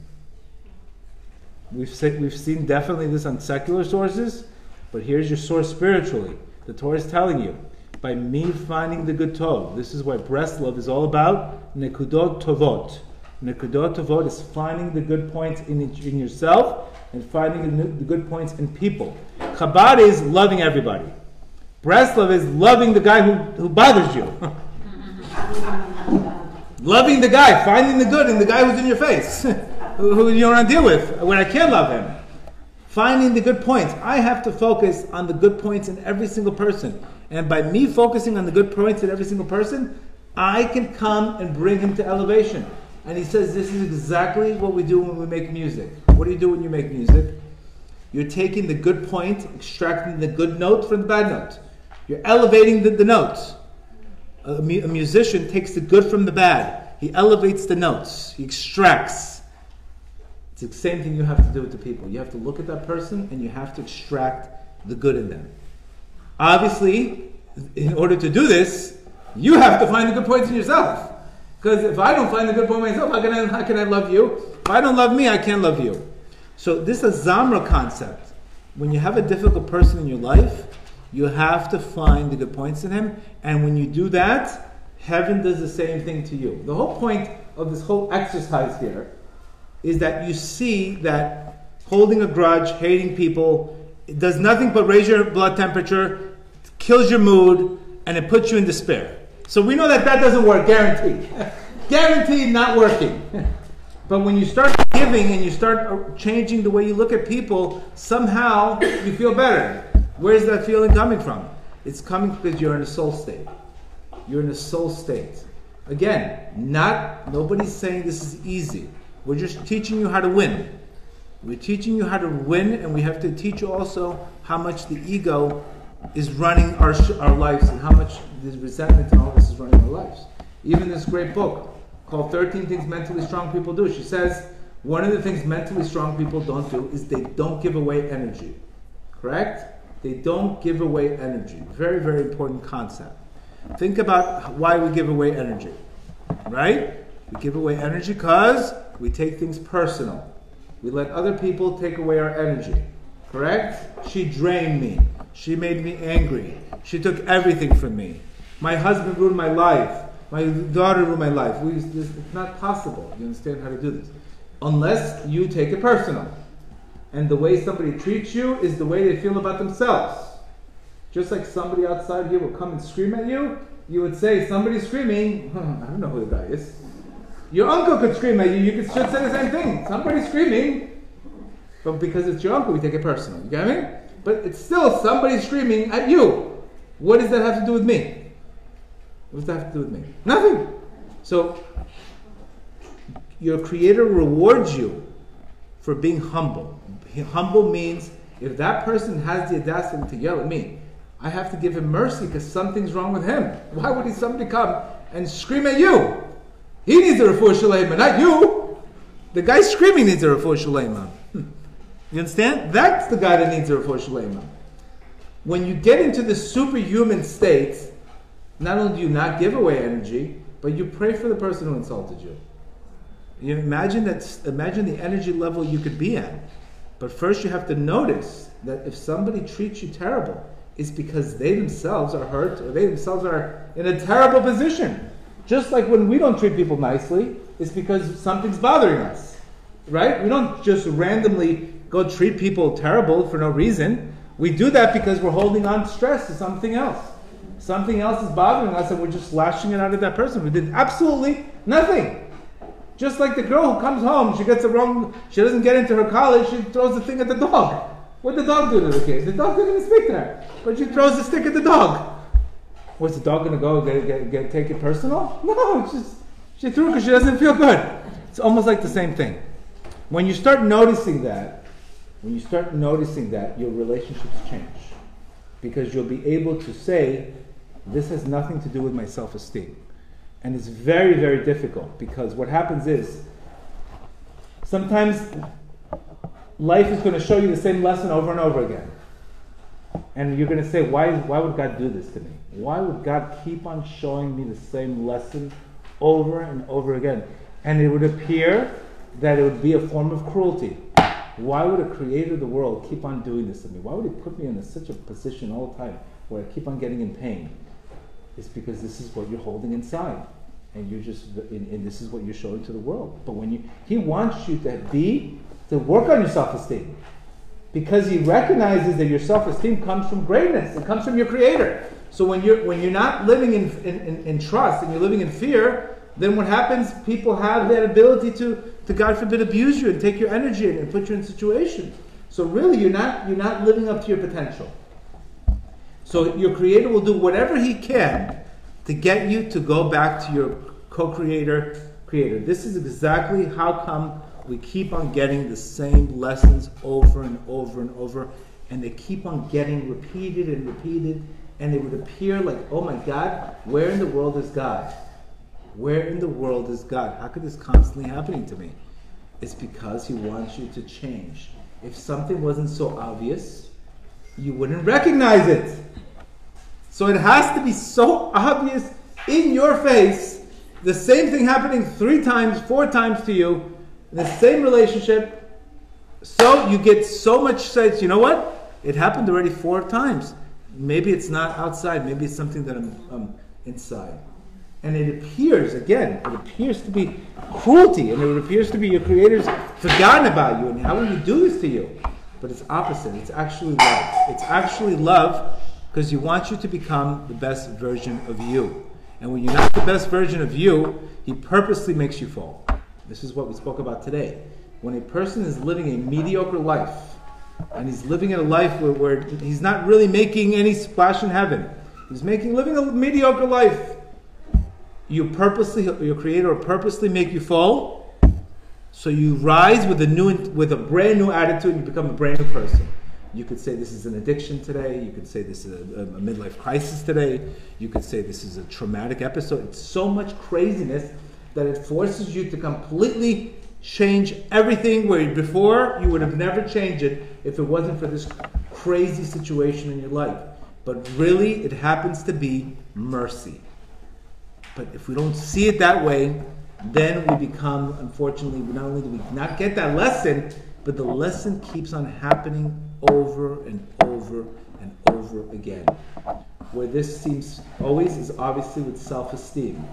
We've, we've seen definitely this on secular sources, but here's your source spiritually. The Torah is telling you by me finding the good tov. This is what love is all about. Nekudot tovot. Nekudot tovot is finding the good points in, in yourself and finding the good points in people. Chabad is loving everybody. Breast love is loving the guy who, who bothers you. *laughs* Loving the guy, finding the good in the guy who's in your face, *laughs* who, you don't want to deal with, when I can't love him. Finding the good points. I have to focus on the good points in every single person. And by me focusing on the good points in every single person, I can come and bring him to elevation. And he says this is exactly what we do when we make music. What do you do when you make music? You're taking the good point, extracting the good note from the bad note. You're elevating the, the notes. A, mu- a musician takes the good from the bad. He elevates the notes. He extracts. It's the same thing you have to do with the people. You have to look at that person and you have to extract the good in them. Obviously, in order to do this, you have to find the good points in yourself. Because if I don't find the good point myself, how can I, how can I love you? If I don't love me, I can't love you. So this is Azamra concept. When you have a difficult person in your life, you have to find the good points in him. And when you do that, heaven does the same thing to you. The whole point of this whole exercise here is that you see that holding a grudge, hating people, it does nothing but raise your blood temperature, kills your mood, and it puts you in despair. So we know that that doesn't work, guaranteed. *laughs* guaranteed not working. but when you start giving and you start changing the way you look at people, somehow you feel better. Where's that feeling coming from? It's coming because you're in a soul state. You're in a soul state. Again, not nobody's saying this is easy. We're just teaching you how to win. We're teaching you how to win, and we have to teach you also how much the ego is running our, our lives and how much this resentment and all this is running our lives. Even this great book called 13 Things Mentally Strong People Do, she says one of the things mentally strong people don't do is they don't give away energy. Correct? They don't give away energy. Very, very important concept. Think about why we give away energy. Right? We give away energy because we take things personal. We let other people take away our energy. Correct? She drained me. She made me angry. She took everything from me. My husband ruined my life. My daughter ruined my life. We, it's not possible. You understand how to do this? Unless you take it personal. And the way somebody treats you is the way they feel about themselves. Just like somebody outside here will come and scream at you, you would say, Somebody's screaming. *laughs* I don't know who the guy is. Your uncle could scream at you. You could say the same thing. Somebody's screaming. But because it's your uncle, we take it personal. You get me? But it's still somebody screaming at you. What does that have to do with me? What does that have to do with me? Nothing. So, your Creator rewards you for being humble. Humble means if that person has the audacity to yell at me, I have to give him mercy because something's wrong with him. Why would he somebody come and scream at you? He needs a refuah shalema, not you. The guy screaming needs a refuah shalema. Hmm. You understand? That's the guy that needs a refuah shalema. When you get into the superhuman state, not only do you not give away energy, but you pray for the person who insulted you. You imagine that. Imagine the energy level you could be at. But first, you have to notice that if somebody treats you terrible, it's because they themselves are hurt or they themselves are in a terrible position. Just like when we don't treat people nicely, it's because something's bothering us, right? We don't just randomly go treat people terrible for no reason. We do that because we're holding on stress to something else. Something else is bothering us and we're just lashing it out at that person who did absolutely nothing. Just like the girl who comes home, she gets the wrong, she doesn't get into her college, she throws the thing at the dog. What did the dog do to the kid? The dog didn't speak to her, but she throws the stick at the dog. Was the dog going to go get, get, get, take it personal? *laughs* No, just she threw it because she doesn't feel good. It's almost like the same thing. When you start noticing that, when you start noticing that, your relationships change. Because you'll be able to say, this has nothing to do with my self esteem. And it's very, very difficult because what happens is sometimes life is going to show you the same lesson over and over again. And you're going to say, why, why would God do this to me? Why would God keep on showing me the same lesson over and over again? And it would appear that it would be a form of cruelty. Why would a creator of the world keep on doing this to me? Why would he put me in such a position all the time where I keep on getting in pain? It's because this is what you're holding inside. And you're just, and, and this is what you're showing to the world. But when you, he wants you to be, to work on your self-esteem. Because he recognizes that your self-esteem comes from greatness. It comes from your creator. So when you're, when you're not living in, in, in, in trust and you're living in fear, then what happens, people have that ability to, to God forbid, abuse you and take your energy and, and put you in situations. So really, you're not, you're not living up to your potential. So your creator will do whatever he can to get you to go back to your co-creator, creator. This is exactly how come we keep on getting the same lessons over and over and over, and they keep on getting repeated and repeated, and it would appear like, oh my God, where in the world is God? Where in the world is God? How could this constantly happening to me? It's because He wants you to change. If something wasn't so obvious, you wouldn't recognize it. So it has to be so obvious in your face, the same thing happening three times, four times to you, the same relationship. So you get so much sense, you know what? It happened already four times. Maybe it's not outside, maybe it's something that I'm, I'm inside. And it appears, again, it appears to be cruelty, and it appears to be your creator's forgotten about you, and how will you do this to you? But it's opposite. It's actually love. It's actually love because he wants you to become the best version of you. And when you're not the best version of you, he purposely makes you fall. This is what we spoke about today. When a person is living a mediocre life, and he's living in a life where, where he's not really making any splash in heaven, he's making living a mediocre life. You purposely, your creator will purposely make you fall, so you rise with a new, with a brand new attitude, and you become a brand new person. You could say this is an addiction today. You could say this is a, a, midlife crisis today. You could say this is a traumatic episode. It's so much craziness that it forces you to completely change everything where before you would have never changed it if it wasn't for this crazy situation in your life. But really, it happens to be mercy. But if we don't see it that way, then we become, unfortunately, not only do we not get that lesson, but the lesson keeps on happening over and over and over again. Where this seems always is obviously with self esteem.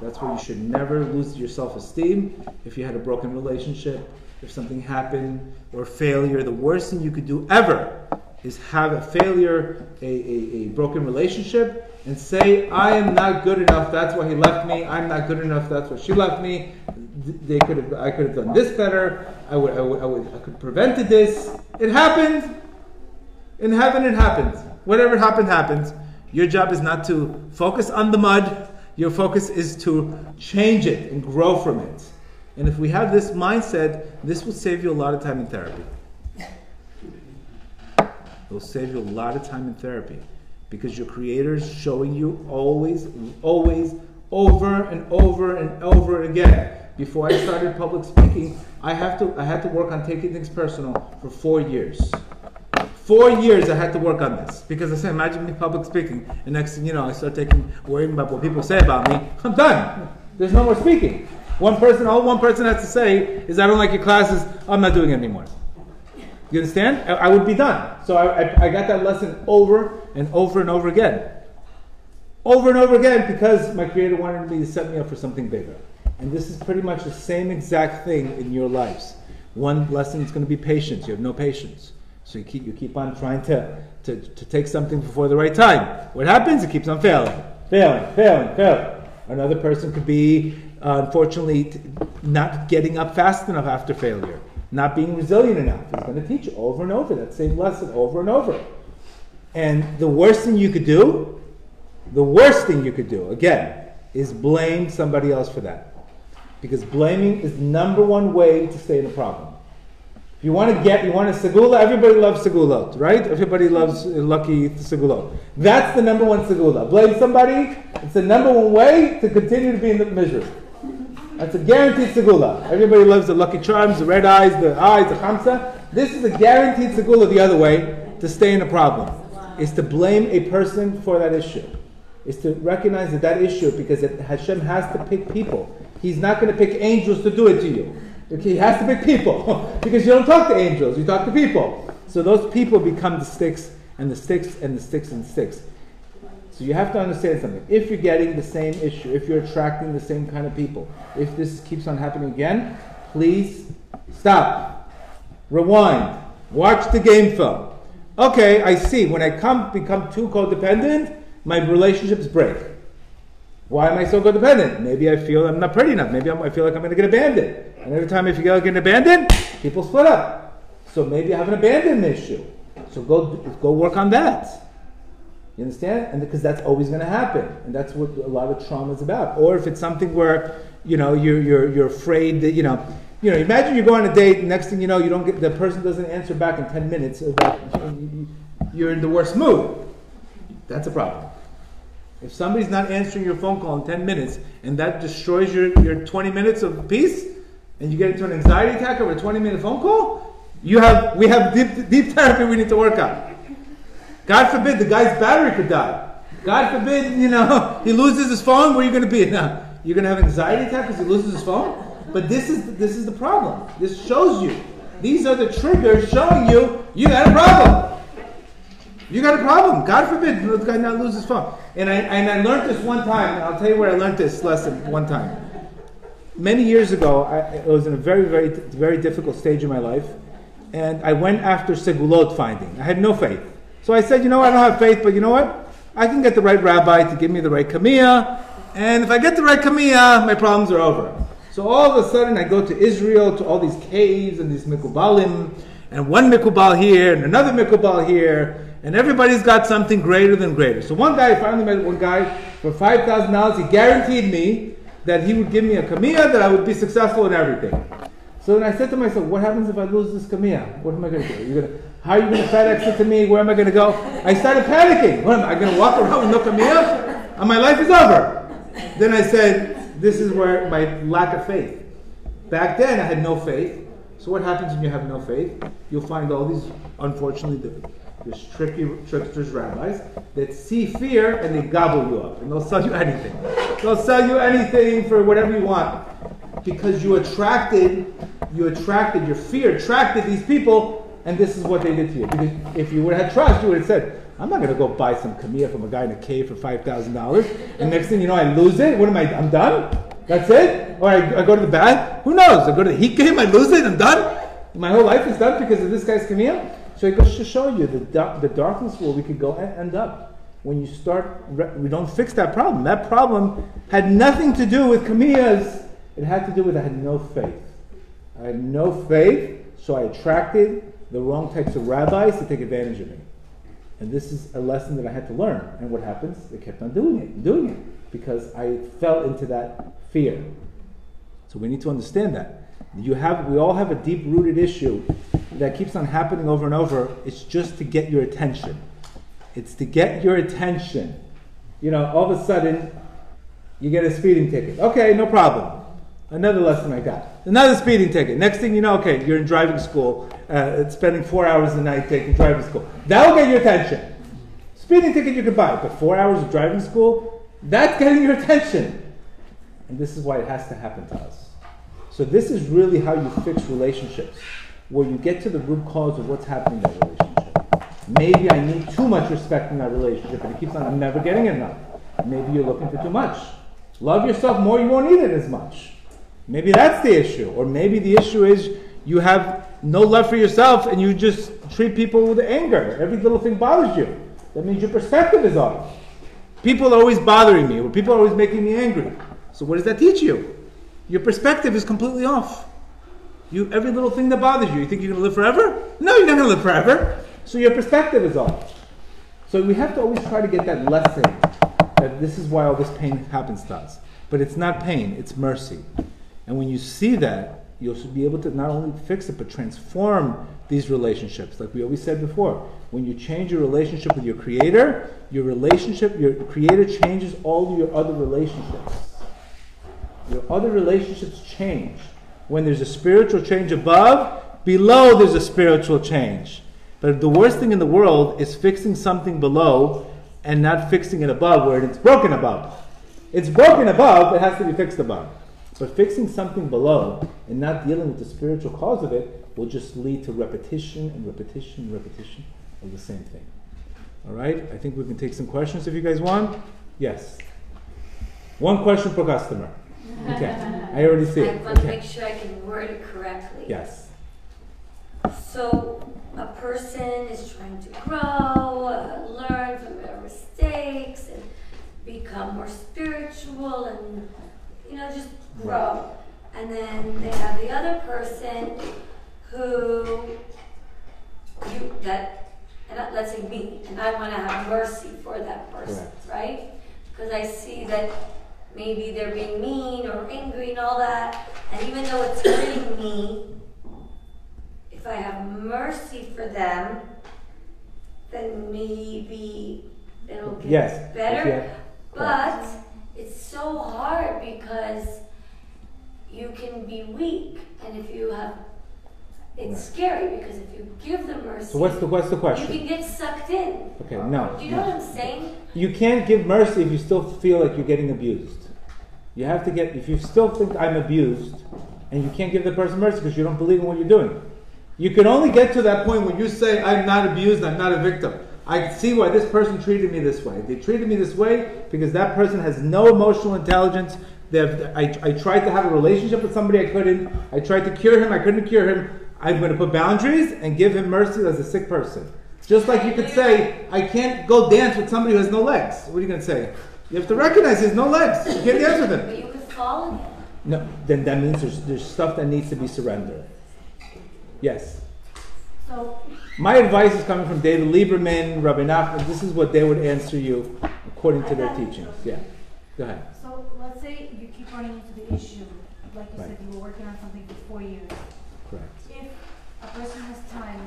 That's where you should never lose your self esteem. If you had a broken relationship, if something happened, or failure, the worst thing you could do ever is have a failure, a, a, a, broken relationship, and say, I am not good enough, that's why he left me, I'm not good enough, that's why she left me, they could have, I could have done this better. I would, I would, I would, I could have prevented this. It happened. In heaven, it happened. Whatever happened, happens. Your job is not to focus on the mud. Your focus is to change it and grow from it. And if we have this mindset, this will save you a lot of time in therapy. It will save you a lot of time in therapy because your creator is showing you always, always, over and over and over again before I started public speaking, I have to I had to work on taking things personal for four years. Four years I had to work on this because I said, imagine me public speaking, and next thing you know, I start taking worrying about what people say about me. I'm done. There's no more speaking. One person, all one person has to say is, I don't like your classes. I'm not doing it anymore. You understand? I, I would be done. So I, I, I got that lesson over and over and over again, over and over again because my creator wanted me to set me up for something bigger. And this is pretty much the same exact thing in your lives. One lesson is going to be patience. You have no patience. So you keep, you keep on trying to, to, to take something before the right time. What happens? It keeps on failing, failing, failing, failing. Another person could be, uh, unfortunately, t- not getting up fast enough after failure, not being resilient enough. He's going to teach you over and over that same lesson over and over. And the worst thing you could do, the worst thing you could do, again, is blame somebody else for that. Because blaming is the number one way to stay in a problem. If you want to get, you want a segula, everybody loves segulot, right? Everybody loves lucky segulot. That's the number one segula. Blame somebody, it's the number one way to continue to be in the misery. That's a guaranteed segula. Everybody loves the lucky charms, the red eyes, the eyes, the chamsa. This is a guaranteed segula the other way to stay in a problem. Is to blame a person for that issue. Is to recognize that that issue, because it, Hashem has to pick people He's not going to pick angels to do it to you. He has to pick people *laughs* because you don't talk to angels, you talk to people. So those people become the sticks and the sticks and the sticks and sticks. So you have to understand something. If you're getting the same issue, if you're attracting the same kind of people, if this keeps on happening again, please stop. Rewind. Watch the game film. Okay, I see. When I come become too codependent, my relationships break. Why am I so codependent? Maybe I feel I'm not pretty enough. Maybe I'm, i feel like I'm going to get abandoned. And every time I feel like getting abandoned, people split up. So maybe I have an abandonment issue. So go go work on that. You understand? And because that's always going to happen, and that's what a lot of trauma is about. Or if it's something where you know you're you're you're afraid that you know You know, imagine you go on a date, and next thing you know, you don't get the person doesn't answer back in ten minutes. You're in the worst mood. That's a problem. If somebody's not answering your phone call in 10 minutes and that destroys your, your 20 minutes of peace, and you get into an anxiety attack over a 20 minute phone call, you have we have deep, deep therapy we need to work on. God forbid the guy's battery could die. God forbid, you know, *laughs* he loses his phone, where are you going to be *laughs* now? You're going to have anxiety attack because he loses his phone? But this is, this is the problem. This shows you. These are the triggers showing you you got a problem. You got a problem. God forbid the guy not lose his phone. And I, and I learned this one time. I'll tell you where I learned this lesson one time. Many years ago, I, it was in a very, very, very difficult stage in my life. And I went after segulot finding. I had no faith. So I said, you know, I don't have faith, but you know what? I can get the right rabbi to give me the right kamiyah. And if I get the right kamiyah, my problems are over. So all of a sudden, I go to Israel to all these caves and these mikubalim, and one mikubal here and another mikubal here, and everybody's got something greater than greater. So one guy, I finally met one guy for five thousand dollars. He guaranteed me that he would give me a kamiyah, that I would be successful in everything. So then I said to myself, what happens if I lose this kamiyah? What am I going to do? You're gonna, how are you going to FedEx it to me? Where am I going to go? I started panicking. What am I going to walk around with no kamiyah? And my life is over. Then I said, this is where my lack of faith. Back then, I had no faith. So what happens when you have no faith? You'll find all these, unfortunately, there's tricky tricksters, rabbis that see fear and they gobble you up, and they'll sell you anything. They'll sell you anything for whatever you want because you attracted, you attracted your fear attracted these people and this is what they did to you. Because if you would have had trust, you would have said, I'm not going to go buy some kamiyah from a guy in a cave for $5,000. And next thing you know, I lose it. What am I? I'm done? That's it? Or I, I go to the bad? Who knows? I go to the heat game, I lose it, I'm done? My whole life is done because of this guy's kamiyah? So it goes to show you the, the darkness where we could go and end up. When you start, we don't fix that problem. That problem had nothing to do with kamiyahs. It had to do with I had no faith. I had no faith, so I attracted the wrong types of rabbis to take advantage of me. And this is a lesson that I had to learn. And what happens? They kept on doing it, doing it, because I fell into that fear. So we need to understand that. You have, we all have a deep rooted issue that keeps on happening over and over. It's just to get your attention. It's to get your attention. You know, all of a sudden, you get a speeding ticket. Okay, no problem. Another lesson I got. Another speeding ticket. Next thing you know, okay, you're in driving school, uh, spending four hours a night taking driving school. That'll get your attention. Speeding ticket you can buy, but four hours of driving school, that's getting your attention. And this is why it has to happen to us. So this is really how you fix relationships, where you get to the root cause of what's happening in that relationship. Maybe I need too much respect in that relationship, and it keeps on, I'm never getting enough. Maybe you're looking for too much. Love yourself more, you won't need it as much. Maybe that's the issue. Or maybe the issue is you have no love for yourself and you just treat people with anger. Every little thing bothers you. That means your perspective is off. People are always bothering me, or people are always making me angry. So what does that teach you? Your perspective is completely off. You every little thing that bothers you, you think you're gonna live forever? No, you're not gonna live forever. So your perspective is off. So we have to always try to get that lesson that this is why all this pain happens to us. But it's not pain, it's mercy. And when you see that, you'll be able to not only fix it, but transform these relationships. Like we always said before, when you change your relationship with your creator, your relationship, your creator changes all your other relationships. Your other relationships change. When there's a spiritual change above, below there's a spiritual change. But the worst thing in the world is fixing something below and not fixing it above where it's broken above. It's broken above, it has to be fixed above. But fixing something below and not dealing with the spiritual cause of it will just lead to repetition and repetition and repetition of the same thing. All right? I think we can take some questions if you guys want. Yes. One question per customer. Okay. I already see *laughs* it. I want to make sure I can word it correctly. Yes. So a person is trying to grow, uh, learn from their mistakes, and become more spiritual, and you know just grow. And then they have the other person who you that and let's say me, and I want to have mercy for that person, Correct. right? Because I see that maybe they're being mean or angry and all that, and even though it's hurting me, if I have mercy for them, then maybe it'll get Yes, better. you- But it's so hard because you can be weak, and if you have, it's Right. scary because if you give them mercy, So what's the what's the question? you can get sucked in. Okay, no. Do you know no. what I'm saying? You can't give mercy if you still feel like you're getting abused. You have to get if you still think I'm abused, and you can't give the person mercy because you don't believe in what you're doing. You can only get to that point when you say, I'm not abused, I'm not a victim. I can see why this person treated me this way. They treated me this way because that person has no emotional intelligence. I, I tried to have a relationship with somebody I couldn't. I tried to cure him, I couldn't cure him. I'm going to put boundaries and give him mercy as a sick person. Just like you could say, I can't go dance with somebody who has no legs. What are you going to say? You have to recognize he has no legs. You can't dance with him. But you could fall again. No, then that means there's, there's stuff that needs to be surrendered. Yes. So, My advice is coming from David Lieberman, Rabbi Nachman. This is what they would answer you according to their teachings. Yeah. Go ahead. so let's say you keep running into the issue, like you Right. said, you were working on something for four years. Correct. If a person has time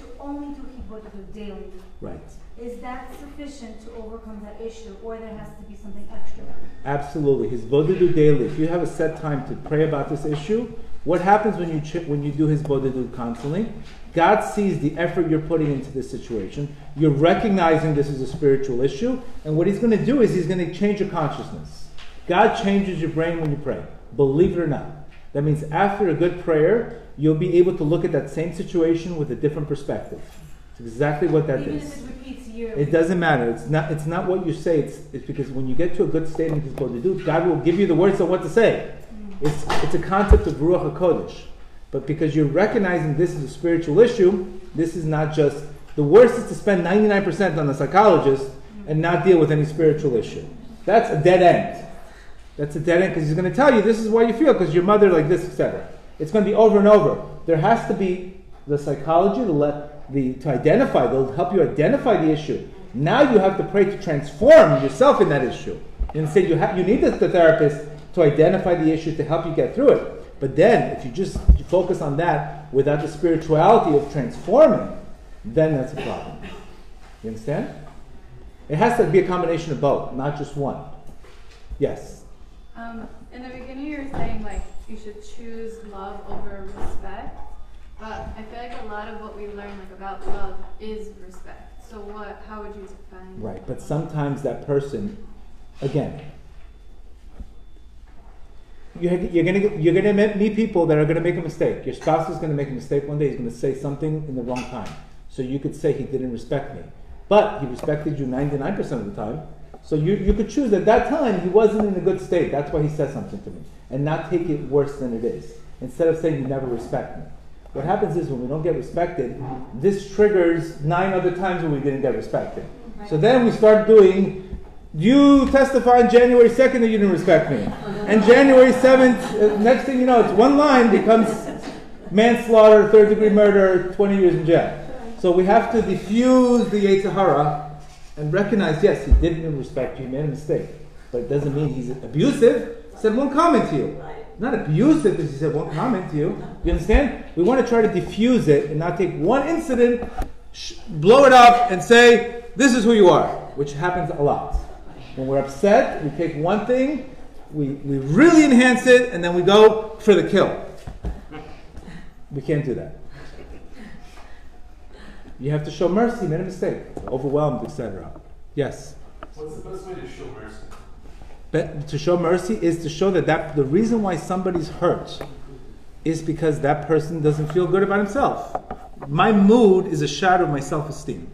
to only do hitbodedut daily, Right. is that sufficient to overcome that issue, or there has to be something extra? Absolutely. Hitbodedut daily. If you have a set time to pray about this issue, what happens when you ch- when you do hitbodedut constantly? God sees the effort you're putting into this situation. You're recognizing this is a spiritual issue, and what He's going to do is He's going to change your consciousness. God changes your brain when you pray. Believe it or not. That means after a good prayer, you'll be able to look at that same situation with a different perspective. It's exactly what that Even is. it? It doesn't matter. It's not. It's not what you say. It's, it's because when you get to a good state supposed to do, God will give you the words of what to say. It's it's a concept of ruach hakodesh. But because you're recognizing this is a spiritual issue, this is not just the worst is to spend 99% on a psychologist and not deal with any spiritual issue. That's a dead end. That's a dead end because he's going to tell you this is why you feel because your mother like this, etc. It's going to be over and over. There has to be the psychology to let the to identify. They'll help you identify the issue. Now you have to pray to transform yourself in that issue. Instead, you have you need the, the therapist to identify the issue to help you get through it. But then, if you just focus on that without the spirituality of transforming, then that's a problem. You understand? It has to be a combination of both, not just one. Yes. Um, in the beginning, you were saying like you should choose love over respect, but I feel like a lot of what we learn like about love is respect. So what? How would you define? Right, but sometimes that person, again, you're, you're gonna get- you're gonna meet meet people that are gonna make a mistake. Your spouse is gonna make a mistake one day. He's gonna say something in the wrong time. So you could say he didn't respect me, but he respected you 99% of the time. So you, you could choose at that time he wasn't in a good state. That's why he said something to me, and not take it worse than it is. Instead of saying you never respect me. What happens is when we don't get respected, this triggers nine other times when we didn't get respected. So then we start doing, you testify on January 2nd that you didn't respect me. And January 7th, uh, next thing you know, it's one line becomes manslaughter, third degree murder, 20 years in jail. So we have to diffuse the Yetzer Hara and recognize, yes, he didn't respect you, he made a mistake. But it doesn't mean he's abusive. He said one comment to you. Not abusive because he said one comment to you. You understand? We want to try to diffuse it and not take one incident, blow it up, and say, this is who you are, which happens a lot. When we're upset, we take one thing, we, we really enhance it, and then we go for the kill. We can't do that. You have to show mercy, made a mistake, overwhelmed, etc. Yes. What's the best way to show mercy? But to show mercy is to show that, that the reason why somebody's hurt is because that person doesn't feel good about himself. My mood is a shadow of my self esteem.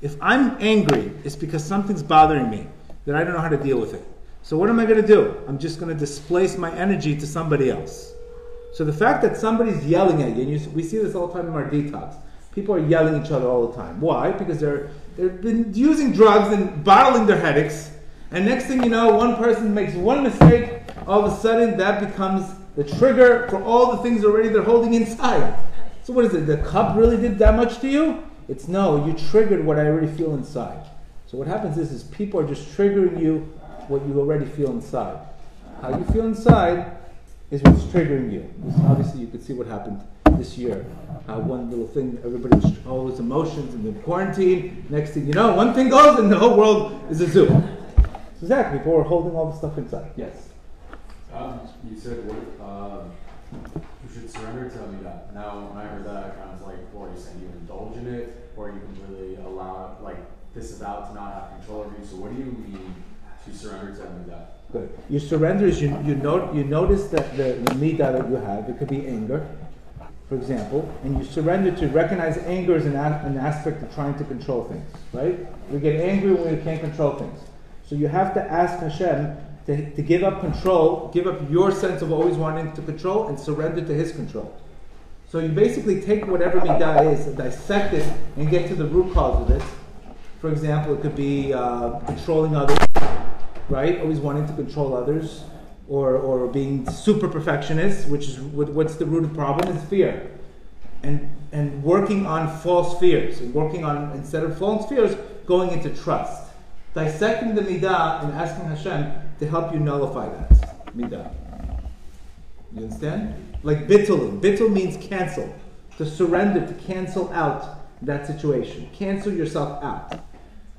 If I'm angry, it's because something's bothering me that I don't know how to deal with it. So, what am I going to do? I'm just going to displace my energy to somebody else. So, the fact that somebody's yelling at you, and you, we see this all the time in our detox, people are yelling at each other all the time. Why? Because they're, they've been using drugs and bottling their headaches. And next thing you know, one person makes one mistake, all of a sudden that becomes the trigger for all the things already they're holding inside. So what is it? The cup really did that much to you? It's no, you triggered what I already feel inside. So what happens is, is people are just triggering you what you already feel inside. How you feel inside is what's triggering you. Because obviously, you could see what happened this year. Uh, one little thing, everybody was all those emotions and the quarantine. Next thing you know, one thing goes, and the whole world is a zoo. So exactly, people are holding all the stuff inside. Yes. Um, you said what um, you should surrender to Amidah. Now, when I heard that, I kind of was like, well, are you saying you indulge in it, or you completely allow it, like disavow to not have control over you? So, what do you mean to surrender to Amidah? Good. You surrender is you, you, note, you notice that the, the that you have, it could be anger, for example, and you surrender to recognize anger as an, a, an aspect of trying to control things, right? We get angry when we can't control things. So you have to ask Hashem to, to give up control, give up your sense of always wanting to control, and surrender to His control. So you basically take whatever midah is, dissect it, and get to the root cause of it. For example, it could be uh, controlling others, right? Always wanting to control others, or, or being super perfectionist, which is what's the root of the problem is fear. And, and working on false fears, and working on, instead of false fears, going into trust. Dissecting the midah and asking Hashem to help you nullify that midah. You understand? Like bittul. Bittul means cancel. To surrender, to cancel out that situation. Cancel yourself out.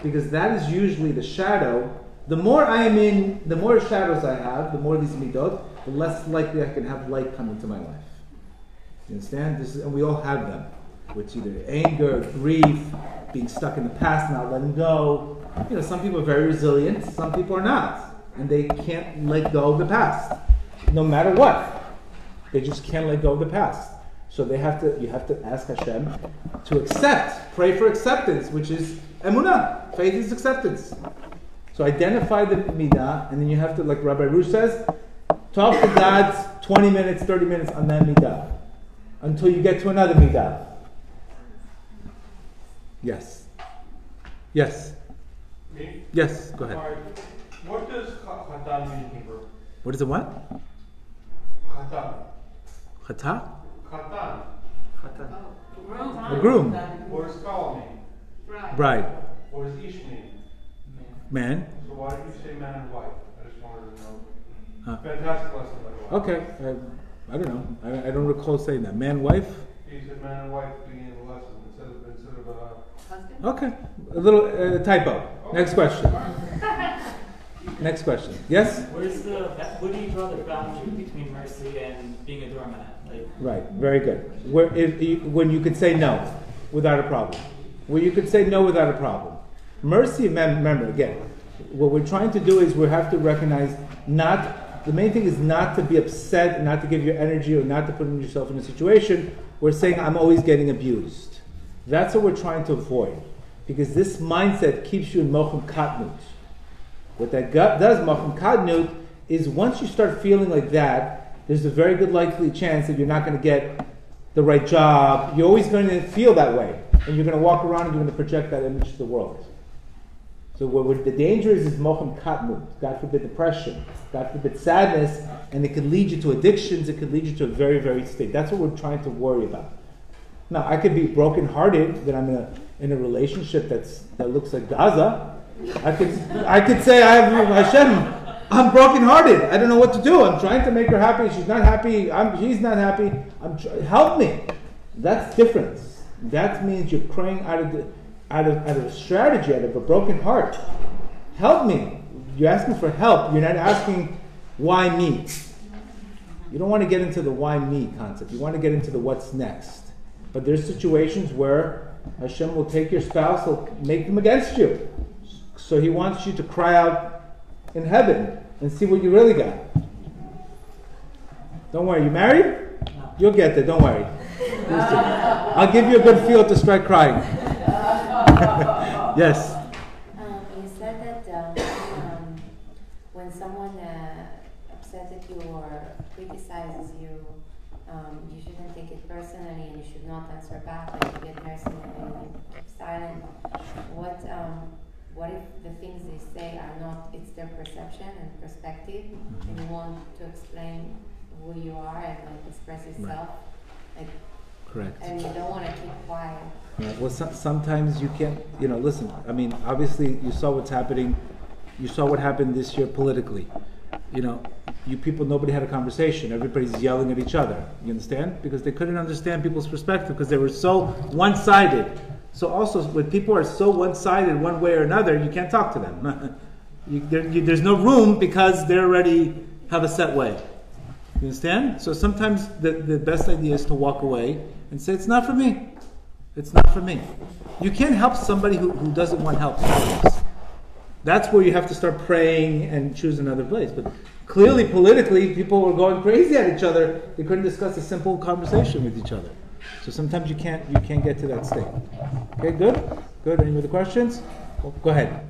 Because that is usually the shadow the more I am in, the more shadows I have, the more these midot, the less likely I can have light come into my life. You understand? This is, and we all have them. Which either anger, grief, being stuck in the past, not letting go. You know, some people are very resilient, some people are not. And they can't let go of the past. No matter what. They just can't let go of the past. So they have to you have to ask Hashem to accept, pray for acceptance, which is emunah. Faith is acceptance. So identify the midah, and then you have to, like Rabbi Arush says, talk to God 20 minutes, 30 minutes on that midah until you get to another midah. Yes. Yes. Me? Yes, go ahead. Alright. What does cha- chatan mean in Hebrew? What is it, what? Chatan. Chata? Chatan. A groom. What does kala mean? Bride. What does ish mean? Man. So why did you say man and wife? I just wanted to know. Huh. Fantastic lesson, by the way. Okay. I, I don't know. I, I don't recall saying that. Man, wife? You said man and wife at the beginning of the lesson instead of, instead of, uh, Okay. A little uh, typo. Next question. Next question. Yes? Where's the where do you draw the boundary between mercy and being a doormat? Like Right, very good. Where if you, when you could say no without a problem, where you could say no without a problem. Mercy, mem- remember again, what we're trying to do is we have to recognize not the main thing is not to be upset, not to give your energy, or not to put yourself in a situation where saying I'm always getting abused. That's what we're trying to avoid, because this mindset keeps you in mochum katnut. What that gut does, mochum katnut, is once you start feeling like that, there's a very good likely chance that you're not going to get the right job. You're always going to feel that way, and you're going to walk around and you're going to project that image to the world. So what, the danger is is mocham katnut, God forbid depression, God forbid sadness, and it could lead you to addictions. It could lead you to a very very state. That's what we're trying to worry about. Now I could be brokenhearted that I'm in a in a relationship that's that looks like Gaza. I could I could say I have Hashem. I'm brokenhearted. I don't know what to do. I'm trying to make her happy. She's not happy. I'm, she's not happy. I'm tr- help me. That's different. That means you're praying out of the, out of out of a strategy, out of a broken heart. Help me. You're asking for help. You're not asking why me. You don't want to get into the why me concept. You want to get into the what's next. But there's situations where Hashem will take your spouse, he'll make them against you. So he wants you to cry out in heaven and see what you really got. Don't worry, you married? You'll get there, don't worry. *laughs* I'll give you a good feel to start crying. *laughs* yes. Um, you said that um, um, when someone uh, upsets at you or criticizes you, um, you shouldn't take it personally and you should not answer back. Like you get mercy and you keep silent. What um, what if the things they say are not? It's their perception and perspective, and you want to explain who you are and like express yourself, like, Correct. and you don't want to keep quiet. Well, so, sometimes you can't, you know, listen, I mean, obviously, you saw what's happening, you saw what happened this year politically. You know, you people, nobody had a conversation. Everybody's yelling at each other. You understand? Because they couldn't understand people's perspective because they were so one sided. So, also, when people are so one sided one way or another, you can't talk to them. *laughs* you, you, there's no room because they already have a set way. You understand? So, sometimes the, the best idea is to walk away and say, It's not for me. It's not for me. You can't help somebody who, who doesn't want help. That's where you have to start praying and choose another place. But clearly, politically, people were going crazy at each other. They couldn't discuss a simple conversation with each other. So sometimes you can't you can't get to that state. Okay, good, good. Any other questions? Go ahead.